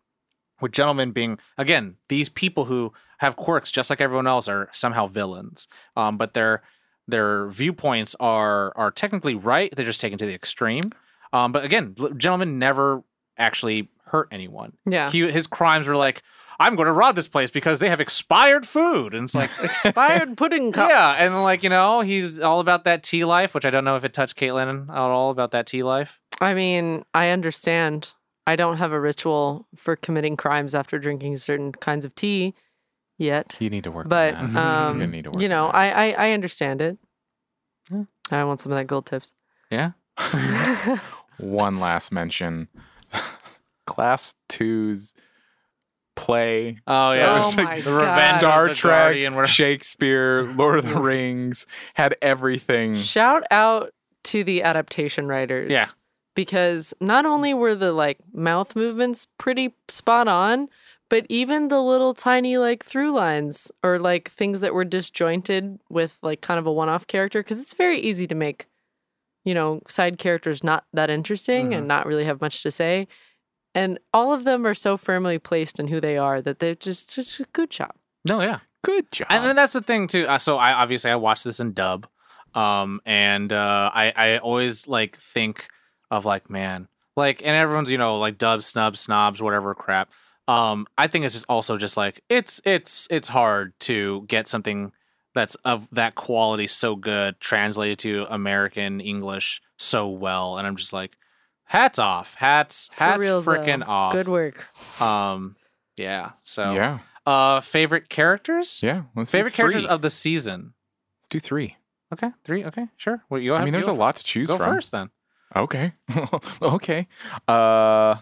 with gentlemen being again these people who have quirks just like everyone else are somehow villains, um, but their their viewpoints are are technically right. They're just taken to the extreme. Um, but again, gentlemen never actually hurt anyone. Yeah. He his crimes were like, I'm going to rob this place because they have expired food. And it's like, (laughs) Expired (laughs) pudding cups. yeah. And like, you know, he's all about that tea life, which I don't know if it touched Caitlin at all about that tea life. I mean, I understand. I don't have a ritual for committing crimes after drinking certain kinds of tea yet. You need to work. But on that. (laughs) um, You're need to work you know, I, I I understand it. Yeah. I want some of that gold tips. Yeah. One last mention. Class two's play. Oh, yeah. yeah. Oh was like my the Revenge Star of the Trek, Guardian. Shakespeare, Lord of the (laughs) Rings had everything. Shout out to the adaptation writers. Yeah. Because not only were the like mouth movements pretty spot on, but even the little tiny like through lines or like things that were disjointed with like kind of a one off character. Cause it's very easy to make, you know, side characters not that interesting and mm-hmm. not really have much to say. And all of them are so firmly placed in who they are that they're just, just a good job. No, yeah. Good job. And, and that's the thing too. Uh, so I obviously I watched this in dub, um, and uh, I I always like think of like man, like and everyone's you know like dub snub snobs whatever crap. Um, I think it's just also just like it's it's it's hard to get something that's of that quality so good translated to American English so well, and I'm just like hats off, hats For hats reals, though. freaking off. Good work. Um, yeah. So yeah, uh, favorite characters. yeah. Let's Favorite characters of the season. Let's do three. Okay, three. Okay, sure. Well, you go I mean, there's a lot to choose Go from. first then. Okay. (laughs) okay. Uh,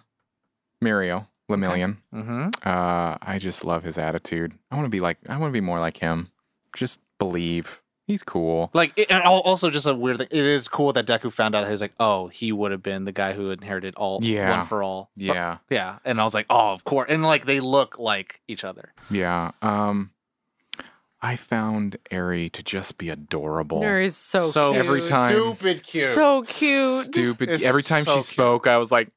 Mirio Lemillion. Mm-hmm. Uh, I just love his attitude. I want to be like. I want to be more like him. Just believe. He's cool. Like, it, and also just a weird thing. It is cool that Deku found out that he was like, oh, he would have been the guy who inherited all Yeah. one for all. Yeah. yeah. And I was like, oh, of course. And like they look like each other. Yeah. Um, I found Eri to just be adorable. Eri's so, so cute. Every time- stupid cute. So cute. Stupid. It's Every time so she cute. spoke, I was like,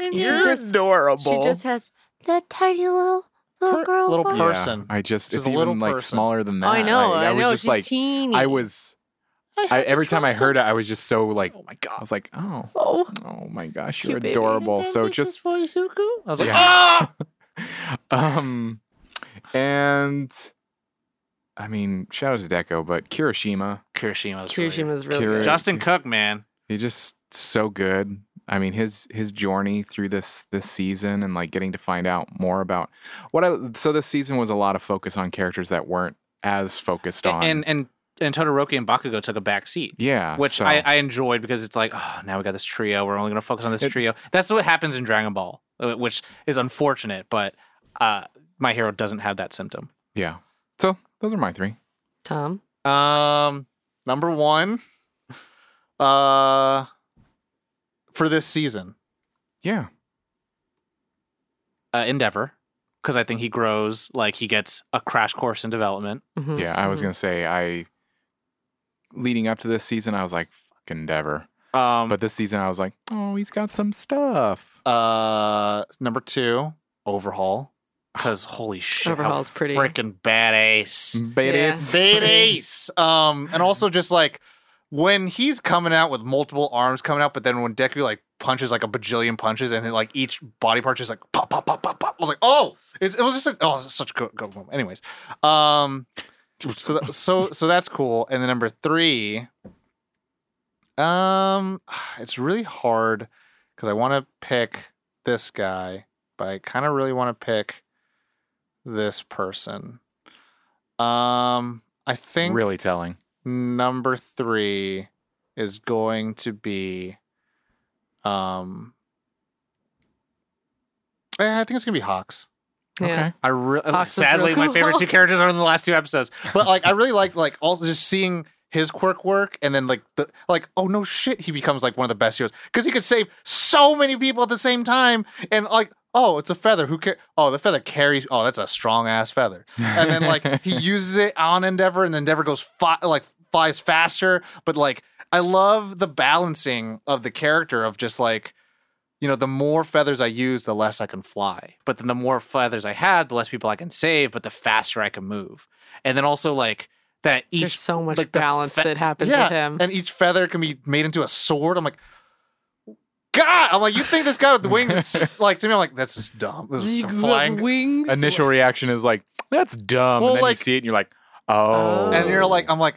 She "You're just- adorable." She just has that tiny little little Per- girl. little voice. Yeah, person. I just She's it's a little even like person. smaller than that. I know. Like, I, was know. just She's like teeny. I was. I, every time I heard it, I was just so like oh my god! I was like, oh, Oh, oh my gosh, you're Cute baby. adorable. So just I was like, Yeah. ah. (laughs) um, and I mean, shout out to Deku, but Kirishima, Kirishima's really good. Kirishima's really Kira- good. Justin Cook, man. he's just so good. I mean, his his journey through this this season and like getting to find out more about what I so this season was a lot of focus on characters that weren't as focused on And and and Todoroki and Bakugo took a back seat. yeah, which so- I, I enjoyed because it's like, oh, now we got this trio. We're only going to focus on this It- trio. That's what happens in Dragon Ball, uh, which is unfortunate, but uh, my hero doesn't have that symptom. yeah. So those are my three. Tom. Um, number one, uh, for this season, Yeah, Uh, Endeavor, because I think he grows, like he gets a crash course in development. Mhm, yeah. I was mhm. gonna say I leading up to this season, I was like, fuck Endeavor. Um, But this season, I was like, oh, he's got some stuff. uh, number two, Overhaul. because holy shit, Overhaul's how pretty. freaking badass. But Yeah. it's Badass. Um, and also just like when he's coming out with multiple arms coming out, but then when Deku like punches like a bajillion punches and then like each body part just like pop, pop, pop, pop, pop. I was like, oh, it, it was just like, oh, such a good, good moment. Anyways, um, so that, so so that's cool. And then number three, um, (sighs) it's really hard because I want to pick this guy, but I kind of really want to pick this person. Um, I think really telling. Number three is going to be um eh, I think it's gonna be Hawks. Yeah. Okay. I re- Hawks sadly real my favorite two (laughs) characters are in the last two episodes. But like I really liked like also just seeing his quirk work and then like the like oh no shit he becomes like one of the best heroes because he could save so many people at the same time and like oh it's a feather who care oh the feather carries oh that's a strong ass feather and then like he (laughs) uses it on Endeavor and Endeavor goes fi- like flies faster but like I love the balancing of the character of just like you know the more feathers I use the less I can fly but then the more feathers I had the less people I can save but the faster I can move and then also like that each There's so much like, balance fe- that happens yeah, with him. and each feather can be made into a sword I'm like god! I'm like, you think this guy with the wings is (laughs) like to me? I'm like, that's just dumb. This is flying. (laughs) wings. Initial reaction is like, that's dumb. Well, and then like- you see it and you're like, oh. Oh. and you're like, I'm like,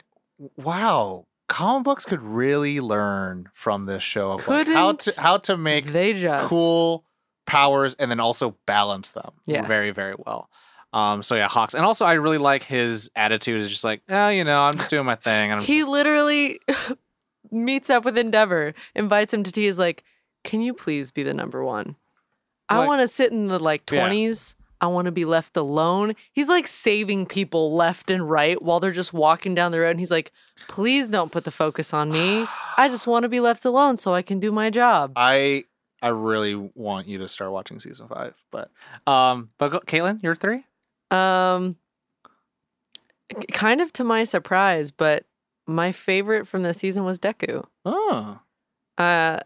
wow, comic books could really learn from this show of like how to how to make they just... cool powers and then also balance them yes. very very well. Um, so yeah, Hawks, and also I really like his attitude. Is just like, oh, you know, I'm just doing my thing. And I'm he just... literally (laughs) meets up with Endeavor, invites him to tea. Is like, can you please be the number one? Like, I want to sit in the like 20s I want to be left alone. He's like saving people left and right while they're just walking down the road. And he's like, please don't put the focus on me. I just want to be left alone so I can do my job. I I really want you to start watching season five. But um, but go, Caitlin, you're three. Um, kind of to my surprise, but my favorite from the season was Deku. Oh, Uh,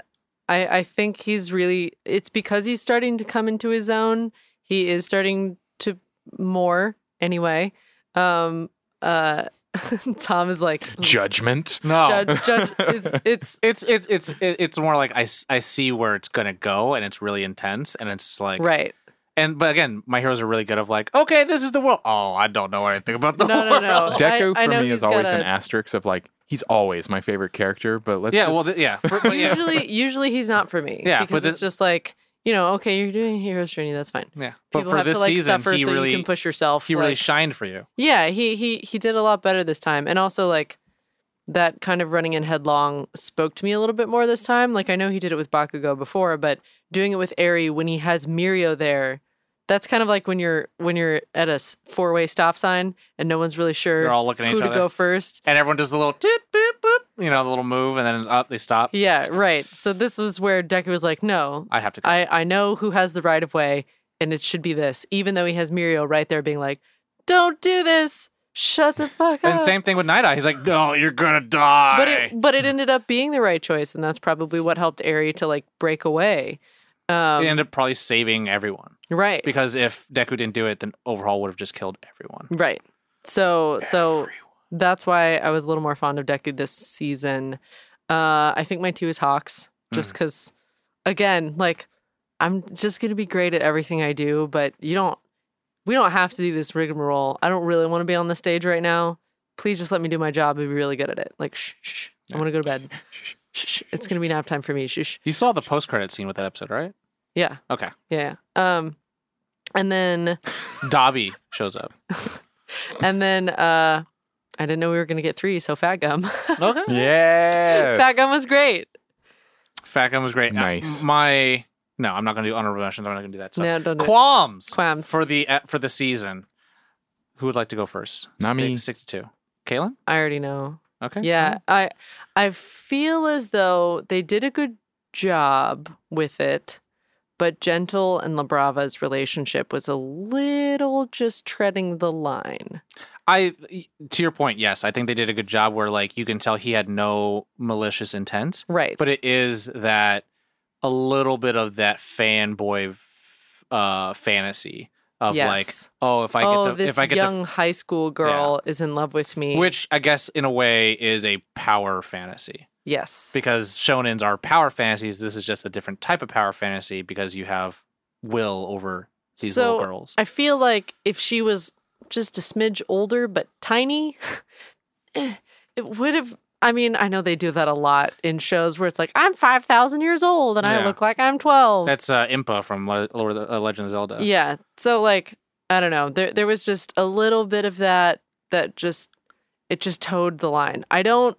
I I think he's really. It's because he's starting to come into his own. He is starting to more anyway. Um. Uh. (laughs) Tom is like Judgment. no. judge. judge it's (laughs) it's It's it's it's it's more like I, I see where it's gonna go and it's really intense and it's like right. and but again my heroes are really good of like okay this is the world oh I don't know anything about the No, no, world no. Deku I- I for know me is always got an asterisk of like, he's always my favorite character, but let's yeah just- well th- yeah (laughs) for- but yeah Usually, usually he's not for me. Yeah, because but it's this- just like you know, okay, you're doing hero's journey. That's fine. yeah but People for have this to like season suffer he so really you can push yourself. he really shined for you Yeah, he he he did a lot better this time, and also like that kind of running in headlong spoke to me a little bit more this time. Like I know he did it with Bakugo before, but doing it with Eri when he has Mirio there, that's kind of like when you're when you're at a four way stop sign and no one's really sure they're all looking at who each to other go first. and everyone does the little toot boop boop you know the little move and then up they stop Yeah, right. So this was where Deku was like, no, I have to go. I I know who has the right of way, and it should be this, even though he has Mirio right there being like, don't do this. Shut the fuck up. and same thing with Night Eye he's like no you're gonna die but it but it ended up being the right choice, and that's probably what helped Eri to like break away. Um, it ended up probably saving everyone right, because if Deku didn't do it then Overhaul would have just killed everyone right. So so that's why I was a little more fond of Deku this season. Uh, I think my two is Hawks, just Mm. because, again, like I'm just gonna be great at everything I do, but you don't. We don't have to do this rigmarole. I don't really want to be on the stage right now. Please just let me do my job and be really good at it. Like, shh, shh, shh. I want to go to bed. (laughs) Shh, shh. It's gonna be nap time for me. Shh, shh. you saw the post credit scene with that episode right Yeah, okay yeah. Um, and then (laughs) Dabi shows up (laughs) and then uh, I didn't know we were gonna get three. So Fat Gum. (laughs) okay Yes. Fat Gum was great. Fat Gum was great. Uh, Nice. my no, I'm not going to do honorable mentions. I'm not going to do that. So. No, don't do it. Qualms. Qualms. for the uh, for the season. Who would like to go first? Not Stick- me. Stick to two. Caitlin. I already know. Okay. Yeah, I I feel as though they did a good job with it, but Gentle and La Brava's relationship was a little just treading the line. I to your point. Yes, I think they did a good job. Where like you can tell he had no malicious intent, Right. but it is that a little bit of that fanboy uh, fantasy of like, oh, if I oh, get to, this if I get young to, high school girl is in love with me. which I guess in a way is a power fantasy. Yes, because shonens are power fantasies. This is just a different type of power fantasy because you have will over these so little girls. I feel like if she was just a smidge older but tiny, (laughs) eh, it would have. I mean, I know they do that a lot in shows where it's like I'm five thousand years old and I look like I'm twelve. That's uh, Impa from Le- Lord of the, uh, Legend of Zelda. Yeah. So like I don't know. There there was just a little bit of that that just it just towed the line. I don't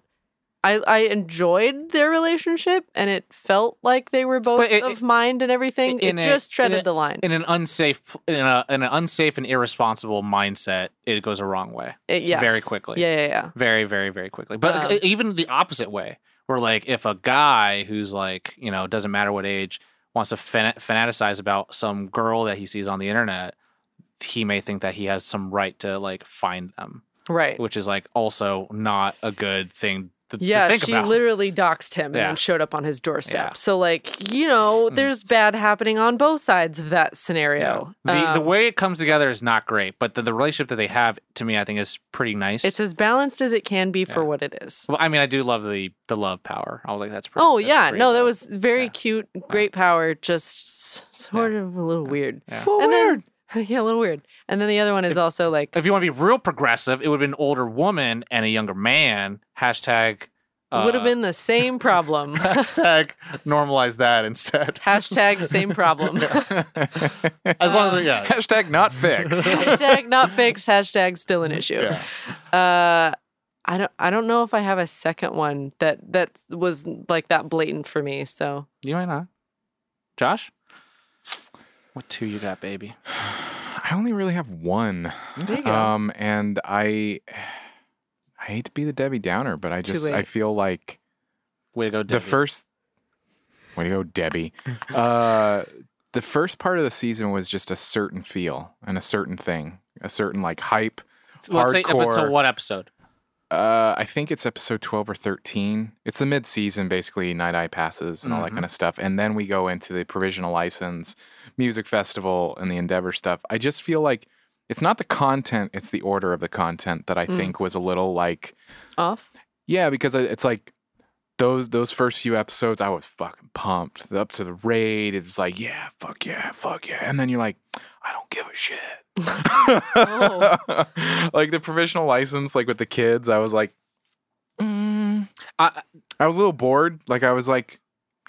I I enjoyed their relationship and it felt like they were both it- of mind and everything. in it just in treaded a- the line. In an unsafe, in, a, in an unsafe and irresponsible mindset, it goes a wrong way It- yes. very quickly. Yeah, yeah, yeah. very, very, very quickly. But Um, even the opposite way, where like if a guy who's like you know doesn't matter what age wants to fan- fanaticize about some girl that he sees on the internet, he may think that he has some right to like find them. Right. which is like also not a good thing to, to Yeah, think she about. literally doxed him and then showed up on his doorstep. Yeah. Mm. So, like, you know, there's bad happening on both sides of that scenario. the the Um, way it comes together is not great, but the, the relationship that they have to me, I think, is pretty nice. it's as balanced as it can be for what it is. well, I mean, I do love the the love power. I was like, that's pretty. Oh that's yeah, great, no, that was very Yeah. cute, great power, just s- sort of a little weird. Yeah. So And then- weird. (laughs) yeah, a little weird. And then the other one is also like If you want to be real progressive, it would have been an older woman and a younger man. Hashtag. Uh, would have been the same problem. (laughs) hashtag normalize that instead. (laughs) Hashtag same problem. As long as it, yeah. Hashtag not fixed. hashtag not fixed. Hashtag still an issue. Yeah. Uh, I don't. I don't know if I have a second one that that was like that blatant for me. So You might not. Josh? What two you got, baby? (sighs) I only really have one. there you go. Um, and I, I hate to be the Debbie Downer, but I just I feel like Way to go, the first. Way to go, Debbie. (laughs) uh, the first part of the season was just a certain feel and a certain thing, a certain like hype. Let's say up until what episode? Uh, I think it's episode 12 or 13. It's the mid season, basically, Night Eye passes and all that Mhm. kind of stuff. And then we go into the provisional license, music festival, and the Endeavor stuff. I just feel like it's not the content, it's the order of the content that I Mm. think was a little like, Off. yeah, because it's like those those first few episodes, I was fucking pumped. Up to the raid, it's like, yeah, fuck yeah, fuck yeah. And then you're like, I don't give a shit. Oh. (laughs) like the provisional license, like with the kids, I was like, mm. I, I was a little bored. Like I was like,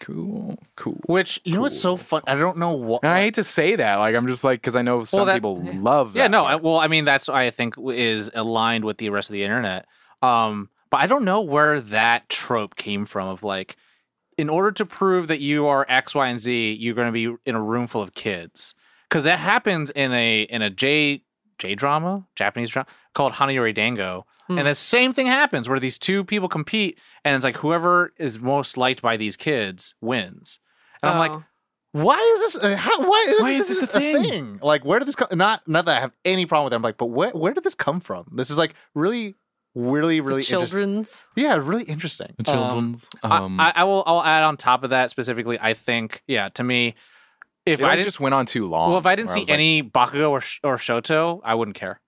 cool, cool. which you know what's so fun? I don't know what. And I hate to say that. Like I'm just like because I know some that- people love that. yeah, no. I, well, I mean, that's I think is aligned with the rest of the internet. Um, but I don't know where that trope came from. Of like, in order to prove that you are X, Y, and Z, you're going to be in a room full of kids because that happens in a in a J J drama, Japanese drama called Hanayori Dango. Hmm. And the same thing happens where these two people compete, and it's like whoever is most liked by these kids wins. And I'm like, Oh. Why is this? Uh, how, why, (laughs) Why is this a thing? Like, where did this come? Not, not that I have any problem with it. I'm like, but where, where did this come from? This is like really, really, really The interesting. children's. Yeah, really interesting. The children's. I- um, I, I will. I'll add on top of that specifically. I think, yeah, to me, if it I just went on too long. well, if I didn't where see was like, any Bakugo or or Shoto, I wouldn't care.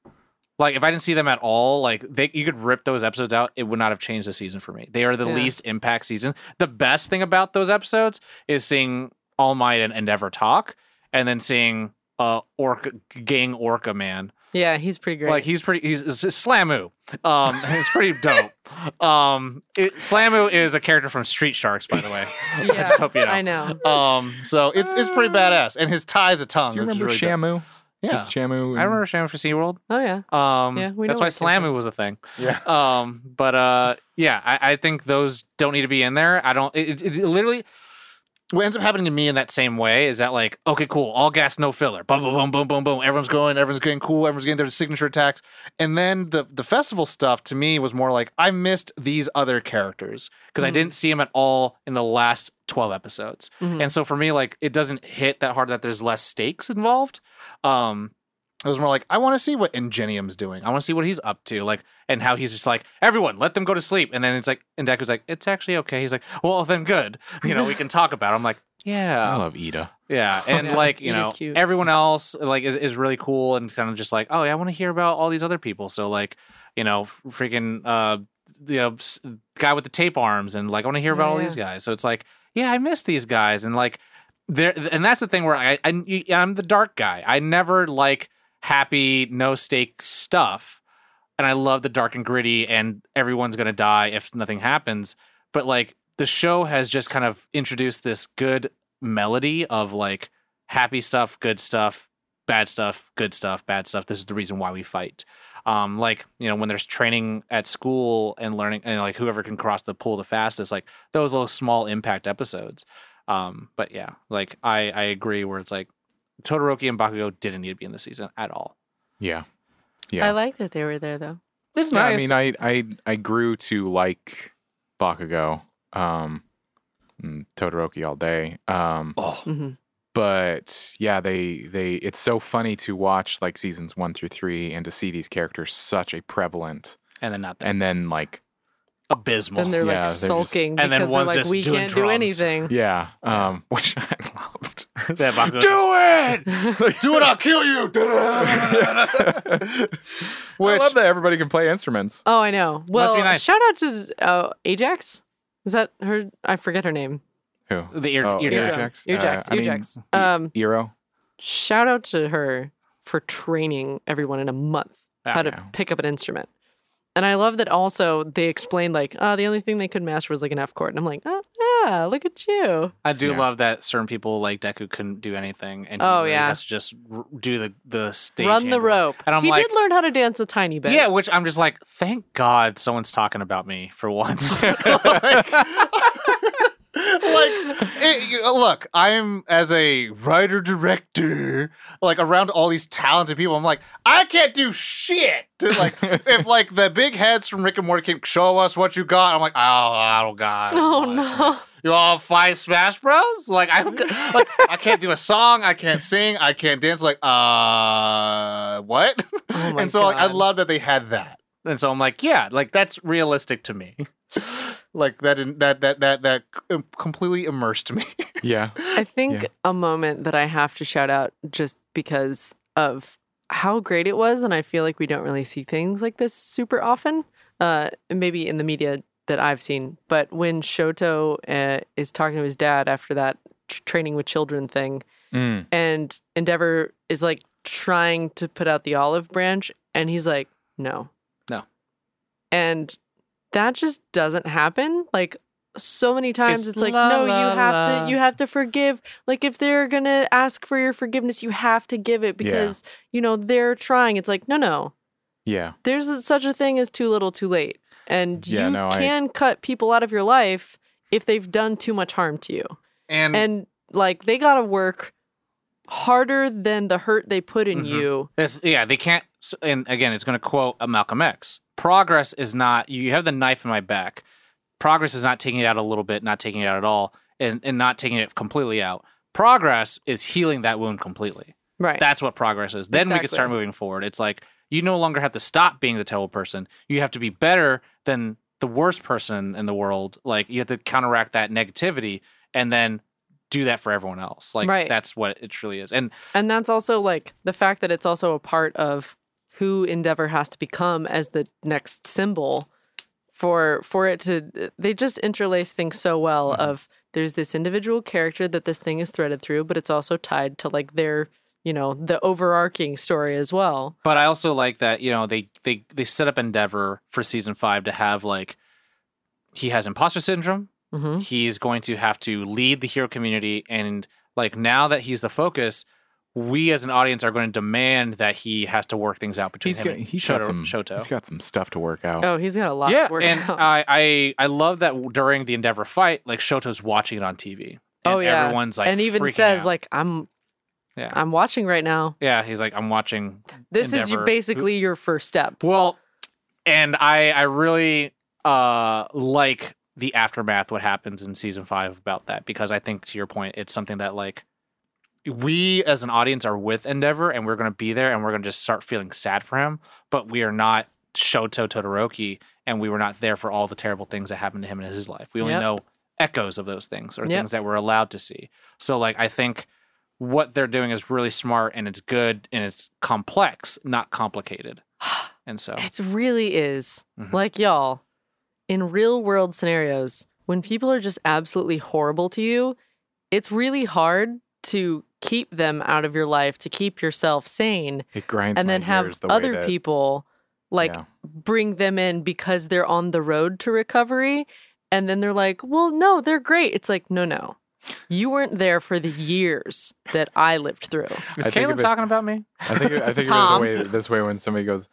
Like if I didn't see them at all, like they you could rip those episodes out, it would not have changed the season for me. They are the Yeah. least impact season. The best thing about those episodes is seeing All Might and Endeavor talk, and then seeing uh Orca gang Orca man. Yeah, he's pretty great. Like he's pretty. He's, it's Slammu. Um, (laughs) it's pretty dope. Um, it, Slammu is a character from Street Sharks, by the way. yeah, (laughs) I just hope you know. I know. Um, So it's it's pretty badass, and his tie's a tongue. Do you which is remember really dope. Shamu? Yeah. Just Shamu. I remember Shamu for SeaWorld. Oh yeah. Um, Yeah, we that's why what Slammu was a thing. Yeah. (laughs) Um, but uh, yeah, I, I think those don't need to be in there. I don't. It, it, it literally. What ends up happening to me in that same way is that like, okay, cool, all gas, no filler, boom, boom, boom, boom, boom, boom. Everyone's going, everyone's getting cool, everyone's getting their signature attacks, and then the the festival stuff to me was more like I missed these other characters because I Mhm. didn't see them at all in the last twelve episodes, Mhm. and so for me, like, it doesn't hit that hard that there's less stakes involved. Um, it was more like I want to see what Ingenium's doing. I want to see what he's up to, like, and how he's just like, everyone, let them go to sleep. And then it's like, and Deku's like, it's actually okay. He's like, well, then good. (laughs) You know, we can talk about. it. I'm like, yeah, I love Iida. yeah, (laughs) and Yeah, like you is know, cute. everyone else like is, is really cool and kind of just like, oh yeah, I want to hear about all these other people. So like, you know, freaking uh, the uh, s- guy with the tape arms, and like, I want to hear about Yeah, all these guys. So it's like, yeah, I miss these guys, and like, there, and that's the thing where I, I I'm the dark guy. I never like happy, no stake stuff. And I love the dark and gritty and everyone's gonna die if nothing happens. But like the show has just kind of introduced this good melody of like happy stuff, good stuff, bad stuff, good stuff, bad stuff. This is the reason why we fight. Um, like, you know, when there's training at school and learning and like whoever can cross the pool the fastest, like those little small impact episodes. Um, but yeah, like I I agree where it's like Todoroki and Bakugo didn't need to be in the season at all. Yeah. Yeah. I like that they were there though. It's Yeah, nice. I mean, I, I I grew to like Bakugo, um, and Todoroki all day. Um, oh, hmm but yeah, they they it's so funny to watch like seasons one through three and to see these characters such a prevalent and then not that. and then like abysmal. Then they're Yeah, like they're just- sulking And then because they're one's like, just we doing can't do drums. anything. Yeah, um, (laughs) which I loved. (laughs) That Bakugo- Do it! (laughs) Do it, I'll kill you. I love that everybody can play instruments. Oh, I know. Well, be nice. shout out to uh, Ajax. Is that her? I forget her name. Who? The ear, Oh, ear Eardrum. jack. Ajax? Ajax. Uh, I mean, Um, Eero. shout out to her for training everyone in a month how to yeah. pick up an instrument. And I love that also they explained like, oh, the only thing they could master was like an F chord. And I'm like, oh yeah, look at you. I do Yeah. love that certain people like Deku couldn't do anything, and he Oh, really yeah. has to just r- do the the stage. Run the rope. And I'm like, he like, did learn how to dance a tiny bit. yeah, which I'm just like, thank God someone's talking about me for once. like (laughs) (laughs) (laughs) it, you- look i'm as a writer director like around all these talented people i'm like i can't do shit. (laughs) Like if like the big heads from rick and morty came show us what you got i'm like oh i don't got Oh no. you all fight smash bros? Like i like i can't do a song i can't sing i can't dance like uh what? Oh (laughs) and so like, i love that they had that. And so I'm like, yeah, like that's realistic to me. Like that didn't- that that that that completely immersed me (laughs) Yeah. I think Yeah. a moment that I have to shout out just because of how great it was, and I feel like we don't really see things like this super often, uh, maybe in the media that I've seen. But when Shoto uh, is talking to his dad after that tr- training with children thing, Mm. and Endeavor is like trying to put out the olive branch, and he's like, no. No. And that just doesn't happen. Like, so many times It's it's, like la, no you la, have la. to you have to forgive like if they're gonna ask for your forgiveness you have to give it because you know they're trying it's like no no Yeah. there's a, such a thing as too little too late and Yeah, you no, I- can cut people out of your life if they've done too much harm to you and and like they gotta work harder than the hurt they put in Mhm. you It's, yeah, they can't. And again, it's going to quote a Malcolm X. Progress is not. You have the knife in my back. Progress is not taking it out a little bit, not taking it out at all, and and not taking it completely out. Progress is healing that wound completely. right That's what progress is. Then we can start moving forward. It's like you no longer have to stop being the terrible person. You have to be better than the worst person in the world. Like you have to counteract that negativity and then do that for everyone else. Like Right. that's what it truly is. And And that's also like the fact that it's also a part of who Endeavor has to become as the next symbol for for it to they just interlace things so well Mm-hmm. of there's this individual character that this thing is threaded through, but it's also tied to like their, you know, the overarching story as well. But I also like that you know they they they set up Endeavor for season five to have like he has imposter syndrome. Hmm He's going to have to lead the hero community, and like now that he's the focus, we as an audience are going to demand that he has to work things out between He's him got and he's Shoto, got some Shoto. he's got some stuff to work out. Oh, he's got a lot yeah, to work and out. I, I I love that during the Endeavor fight, like Shoto's watching it on TV. And oh yeah. everyone's like and even says out. like I'm Yeah. I'm watching right now. yeah, he's like I'm watching This is your, basically your first step. Well, and I I really uh like the aftermath what happens in season 5 about that because I think to your point it's something that like we as an audience are with Endeavor and we're going to be there and we're going to just start feeling sad for him, but we are not Shoto Todoroki and we were not there for all the terrible things that happened to him in his life. We only Yep. know echoes of those things or Yep. things that we're allowed to see. So like I think what they're doing is really smart and it's good and it's complex, not complicated. (sighs) And so It really is. Mhm. Like, y'all, in real world scenarios, when people are just absolutely horrible to you, it's really hard to keep them out of your life, to keep yourself sane, It grinds and my then have the other that- people like Yeah. bring them in because they're on the road to recovery. And then they're like, well, no, they're great. It's like, no, no. You weren't there for the years that I lived through. Is I think Caitlin talking about me? I think I think Tom. of it the way this way when somebody goes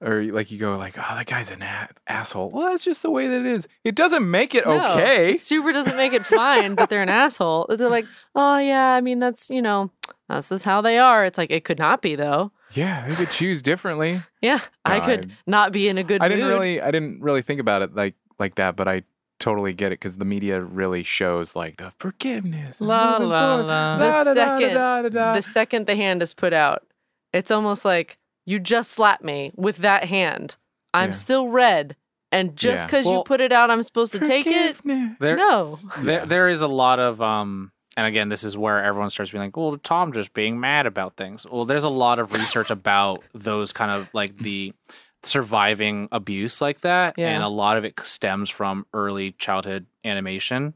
or like you go like, oh, that guy's an a- asshole. Well, that's just the way that it is. It doesn't make it No, okay. it super doesn't make it fine that they're an asshole. They're like, oh yeah, I mean that's you know, this is how they are. It's like it could not be though. Yeah, they could choose differently. (laughs) Yeah, I could I- not be in a good I didn't mood. really I didn't really think about it like like that, but I totally get it because the media really shows like the forgiveness. La, la, la. The Da, second- da, da, da. the second the hand is put out, it's almost like you just slapped me with that hand. I'm Yeah. still red, and just Yeah. because you put it out, I'm supposed to take it. There, No. there, there is a lot of um, and again, this is where everyone starts being like, "Well, Tom just being mad about things." Well, there's a lot of research about those kind of like the surviving abuse like that, Yeah. and a lot of it stems from early childhood animation,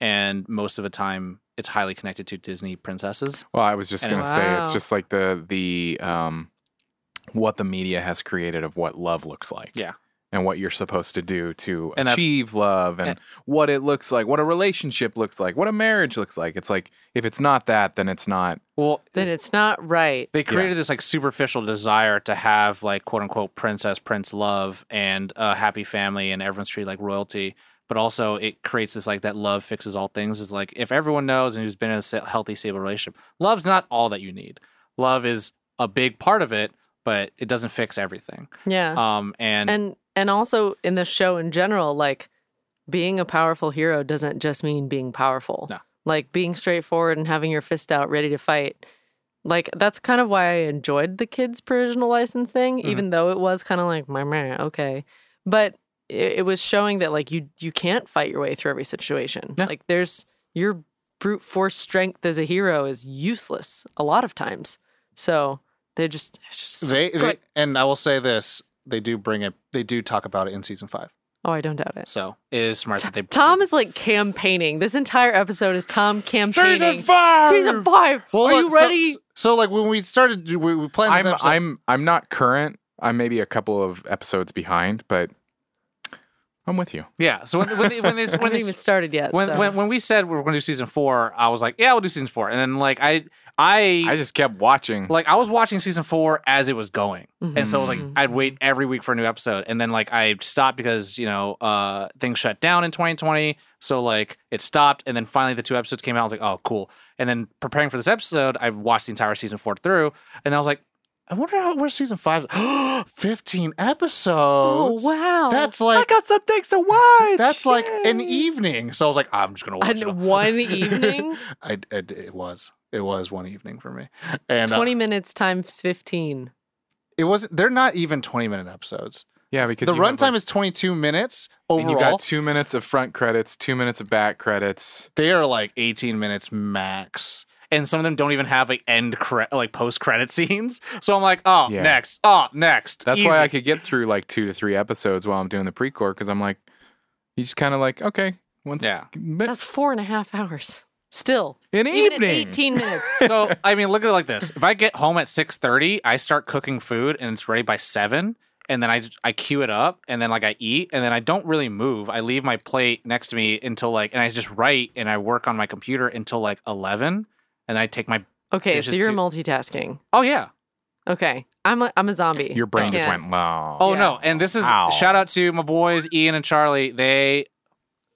and most of the time, it's highly connected to Disney princesses. Well, I was just And- gonna say it's just like the the um what the media has created of what love looks like. Yeah. And what you're supposed to do to And achieve love and, and- what it looks like, what a relationship looks like, what a marriage looks like. It's like if it's not that, then it's not Well, Then it's not right. they created this like superficial desire to have like quote unquote princess prince love and a happy family and everyone's treated like royalty but also it creates this like that love fixes all things is like if everyone knows and who's been in a healthy stable relationship love's not all that you need love is a big part of it but it doesn't fix everything Yeah. um and, and and also in the show in general like being a powerful hero doesn't just mean being powerful No. like being straightforward and having your fist out ready to fight like that's kind of why i enjoyed the kids provisional license thing Mhm. even though it was kind of like my okay but it, it was showing that like you you can't fight your way through every situation Yeah. like there's your brute force strength as a hero is useless a lot of times so they're just, it's just so they, they and i will say this they do bring it they do talk about it in season five oh i don't doubt it so it is smart that they Tom is like campaigning. This entire episode is Tom campaigning. Season five! Season five. Well, Are look, you ready? So, like when we started, we, we planned this I'm episode. I'm I'm not current. I'm maybe a couple of episodes behind, but I'm with you. yeah. So when when when, it's, (laughs) I when, haven't it's, even started yet. when, so. when when we said we were going to do season four, I was like, yeah, we'll do season four. And then like I I, I just kept watching. like I was watching season four as it was going, and so it was like Mhm. I'd wait every week for a new episode, and then like I stopped because you know uh things shut down in 2020, so like it stopped, and then finally the two episodes came out. I was like, oh cool. And then preparing for this episode, I watched the entire season four through, and I was like. I wonder how where's season five? (gasps) Fifteen oh episodes. wow, That's like I got some things to watch. that's like an evening. So I was like, I'm just gonna watch it. all. And one (laughs) evening, I, I- it was it was one evening for me, and uh, twenty minutes times fifteen. it wasn't. They're not even 20 minute episodes. yeah, because The runtime like- is 22 minutes and you overall. got two minutes of front credits, two minutes of back credits. they are like 18 minutes max. And some of them don't even have like end cre- like post credit (laughs) scenes. So I'm like, oh, Yeah. next, oh, next. That's why I could get through like two to three episodes while I'm doing the pre-core because I'm like, you just kind of like, okay, once Yeah. but That's four and a half hours. Still, an even evening. at eighteen minutes. (laughs) so I mean, look at it like this: if I get home at six thirty, I start cooking food and it's ready by seven, and then I I queue it up, and then like I eat, and then I don't really move. I leave my plate next to me until like, and I just write and I work on my computer until like eleven, and I take my Okay, so you're too- multitasking. oh yeah Okay, I'm a, I'm a zombie. Your brain just went low. oh Yeah. no, and this is Ow. shout out to my boys Ian and Charlie. They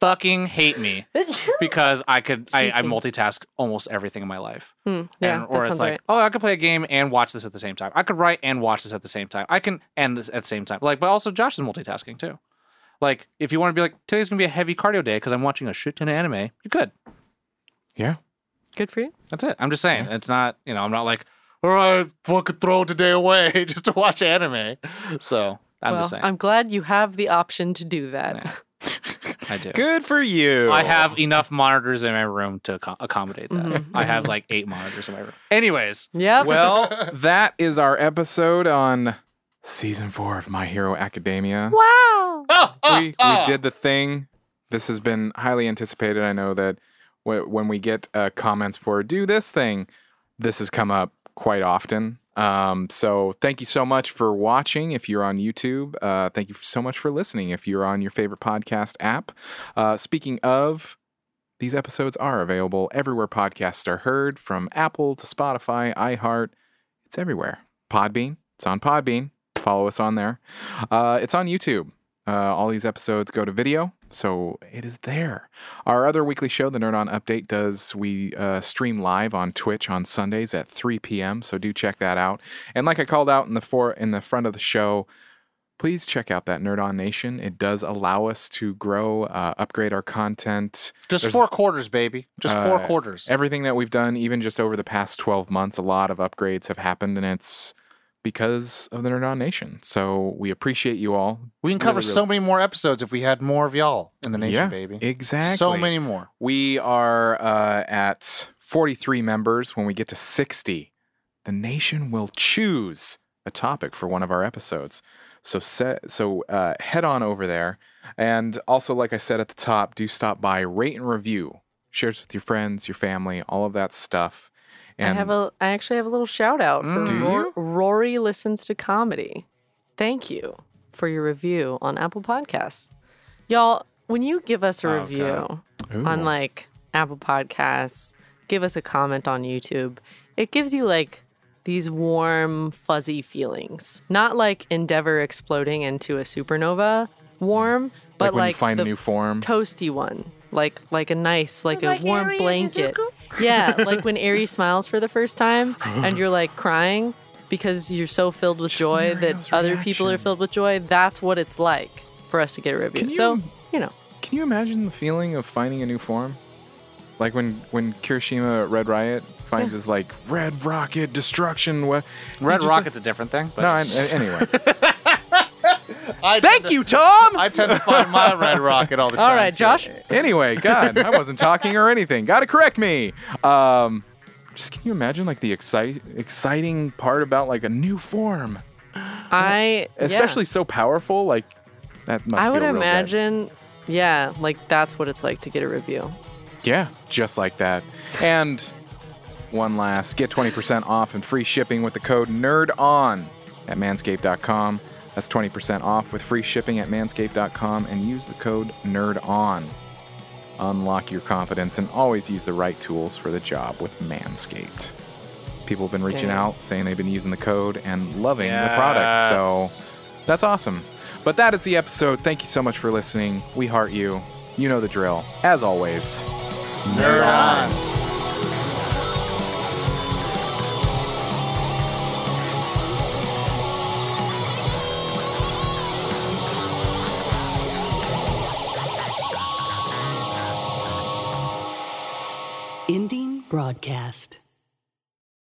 fucking hate me (laughs) because I could I, I multitask almost everything in my life. Hmm, yeah, and, or it's like, right. oh, I could play a game and watch this at the same time. I could write and watch this at the same time. I can end this at the same time. Like, but also Josh is multitasking too. Like, if you want to be like, today's gonna be a heavy cardio day because I'm watching a shit ton of anime, you could. Yeah. Good for you. That's it. I'm just saying. It's not, you know, I'm not like, all right, fucking throw today away (laughs) just to watch anime. So I'm well, just saying. I'm glad you have the option to do that. Yeah. I do. Good for you. I have enough monitors in my room to acco- accommodate that. Mhm, I have like eight monitors in my room. Anyways, Yep. Well, (laughs) that is our episode on season four of My Hero Academia. wow. oh, oh, we, oh. we did the thing. This has been highly anticipated. I know that w- when we get uh, comments for do this thing, this has come up quite often. Um, so thank you so much for watching. If you're on YouTube, uh, thank you so much for listening. If you're on your favorite podcast app, uh, speaking of. These episodes are available everywhere podcasts are heard, from Apple to Spotify, iHeart. It's everywhere. Podbean. It's on Podbean. Follow us on there. Uh, it's on YouTube. Uh, all these episodes go to video, so it is there. Our other weekly show, the Nerd On Update, does we uh, stream live on Twitch on Sundays at 3 p.m. So do check that out. And like I called out in the for in the front of the show, please check out that Nerd On Nation. It does allow us to grow, uh, upgrade our content. just There's- four quarters, baby. Just four Uh, quarters. Everything that we've done, even just over the past 12 months, a lot of upgrades have happened, and it's because of the Nerd On Nation. So we appreciate you all. We can cover Really, so many more episodes if we had more of y'all in the nation, yeah, baby. Exactly. So many more. We are uh, at 43 members. When we get to 60, the nation will choose a topic for one of our episodes. So set, so uh, head on over there, and also, like I said at the top, do stop by, rate and review, shares with your friends, your family, all of that stuff. And I have a I actually have a little shout out for Mm. Do you? Rory listens to comedy. Thank you for your review on Apple Podcasts. Y'all, when you give us a Oh, review on like Apple Podcasts, give us a comment on YouTube, it gives you like these warm, fuzzy feelings. Not like Endeavor exploding into a supernova warm, but like like, find the a new form. toasty one, like like a nice, like, a warm blanket. Yeah, like when Eri smiles for the first time, and you're like crying because you're so filled with joy that Mirio's other people are filled with joy. That's what it's like for us to get a review. You- so you know, Can you imagine the feeling of finding a new form? Like when when Kirishima Red Riot finds his like red rocket destruction. What? Red just- Rocket's a different thing. But No, I, anyway. (laughs) I Thank you, Tom. I tend to find my Red Rocket all the (laughs) time. all right, too. Josh. anyway, God, I wasn't talking or anything. Got to correct me. Um, just can you imagine like the excite, exciting part about like a new form, I yeah. especially so powerful? Like that must. I would feel real good. imagine, yeah, like that's what it's like to get a review. Yeah, just like that. And one last get 20% off and free shipping with the code NERDON at manscaped.com. That's 20% off with free shipping at manscaped.com and use the code NERDON. Unlock your confidence and always use the right tools for the job with Manscaped. People have been reaching Damn. out saying they've been using the code and loving the product. So that's awesome. But that is the episode. Thank you so much for listening. We heart you. You know the drill. As always, Nerd on. Ending broadcast.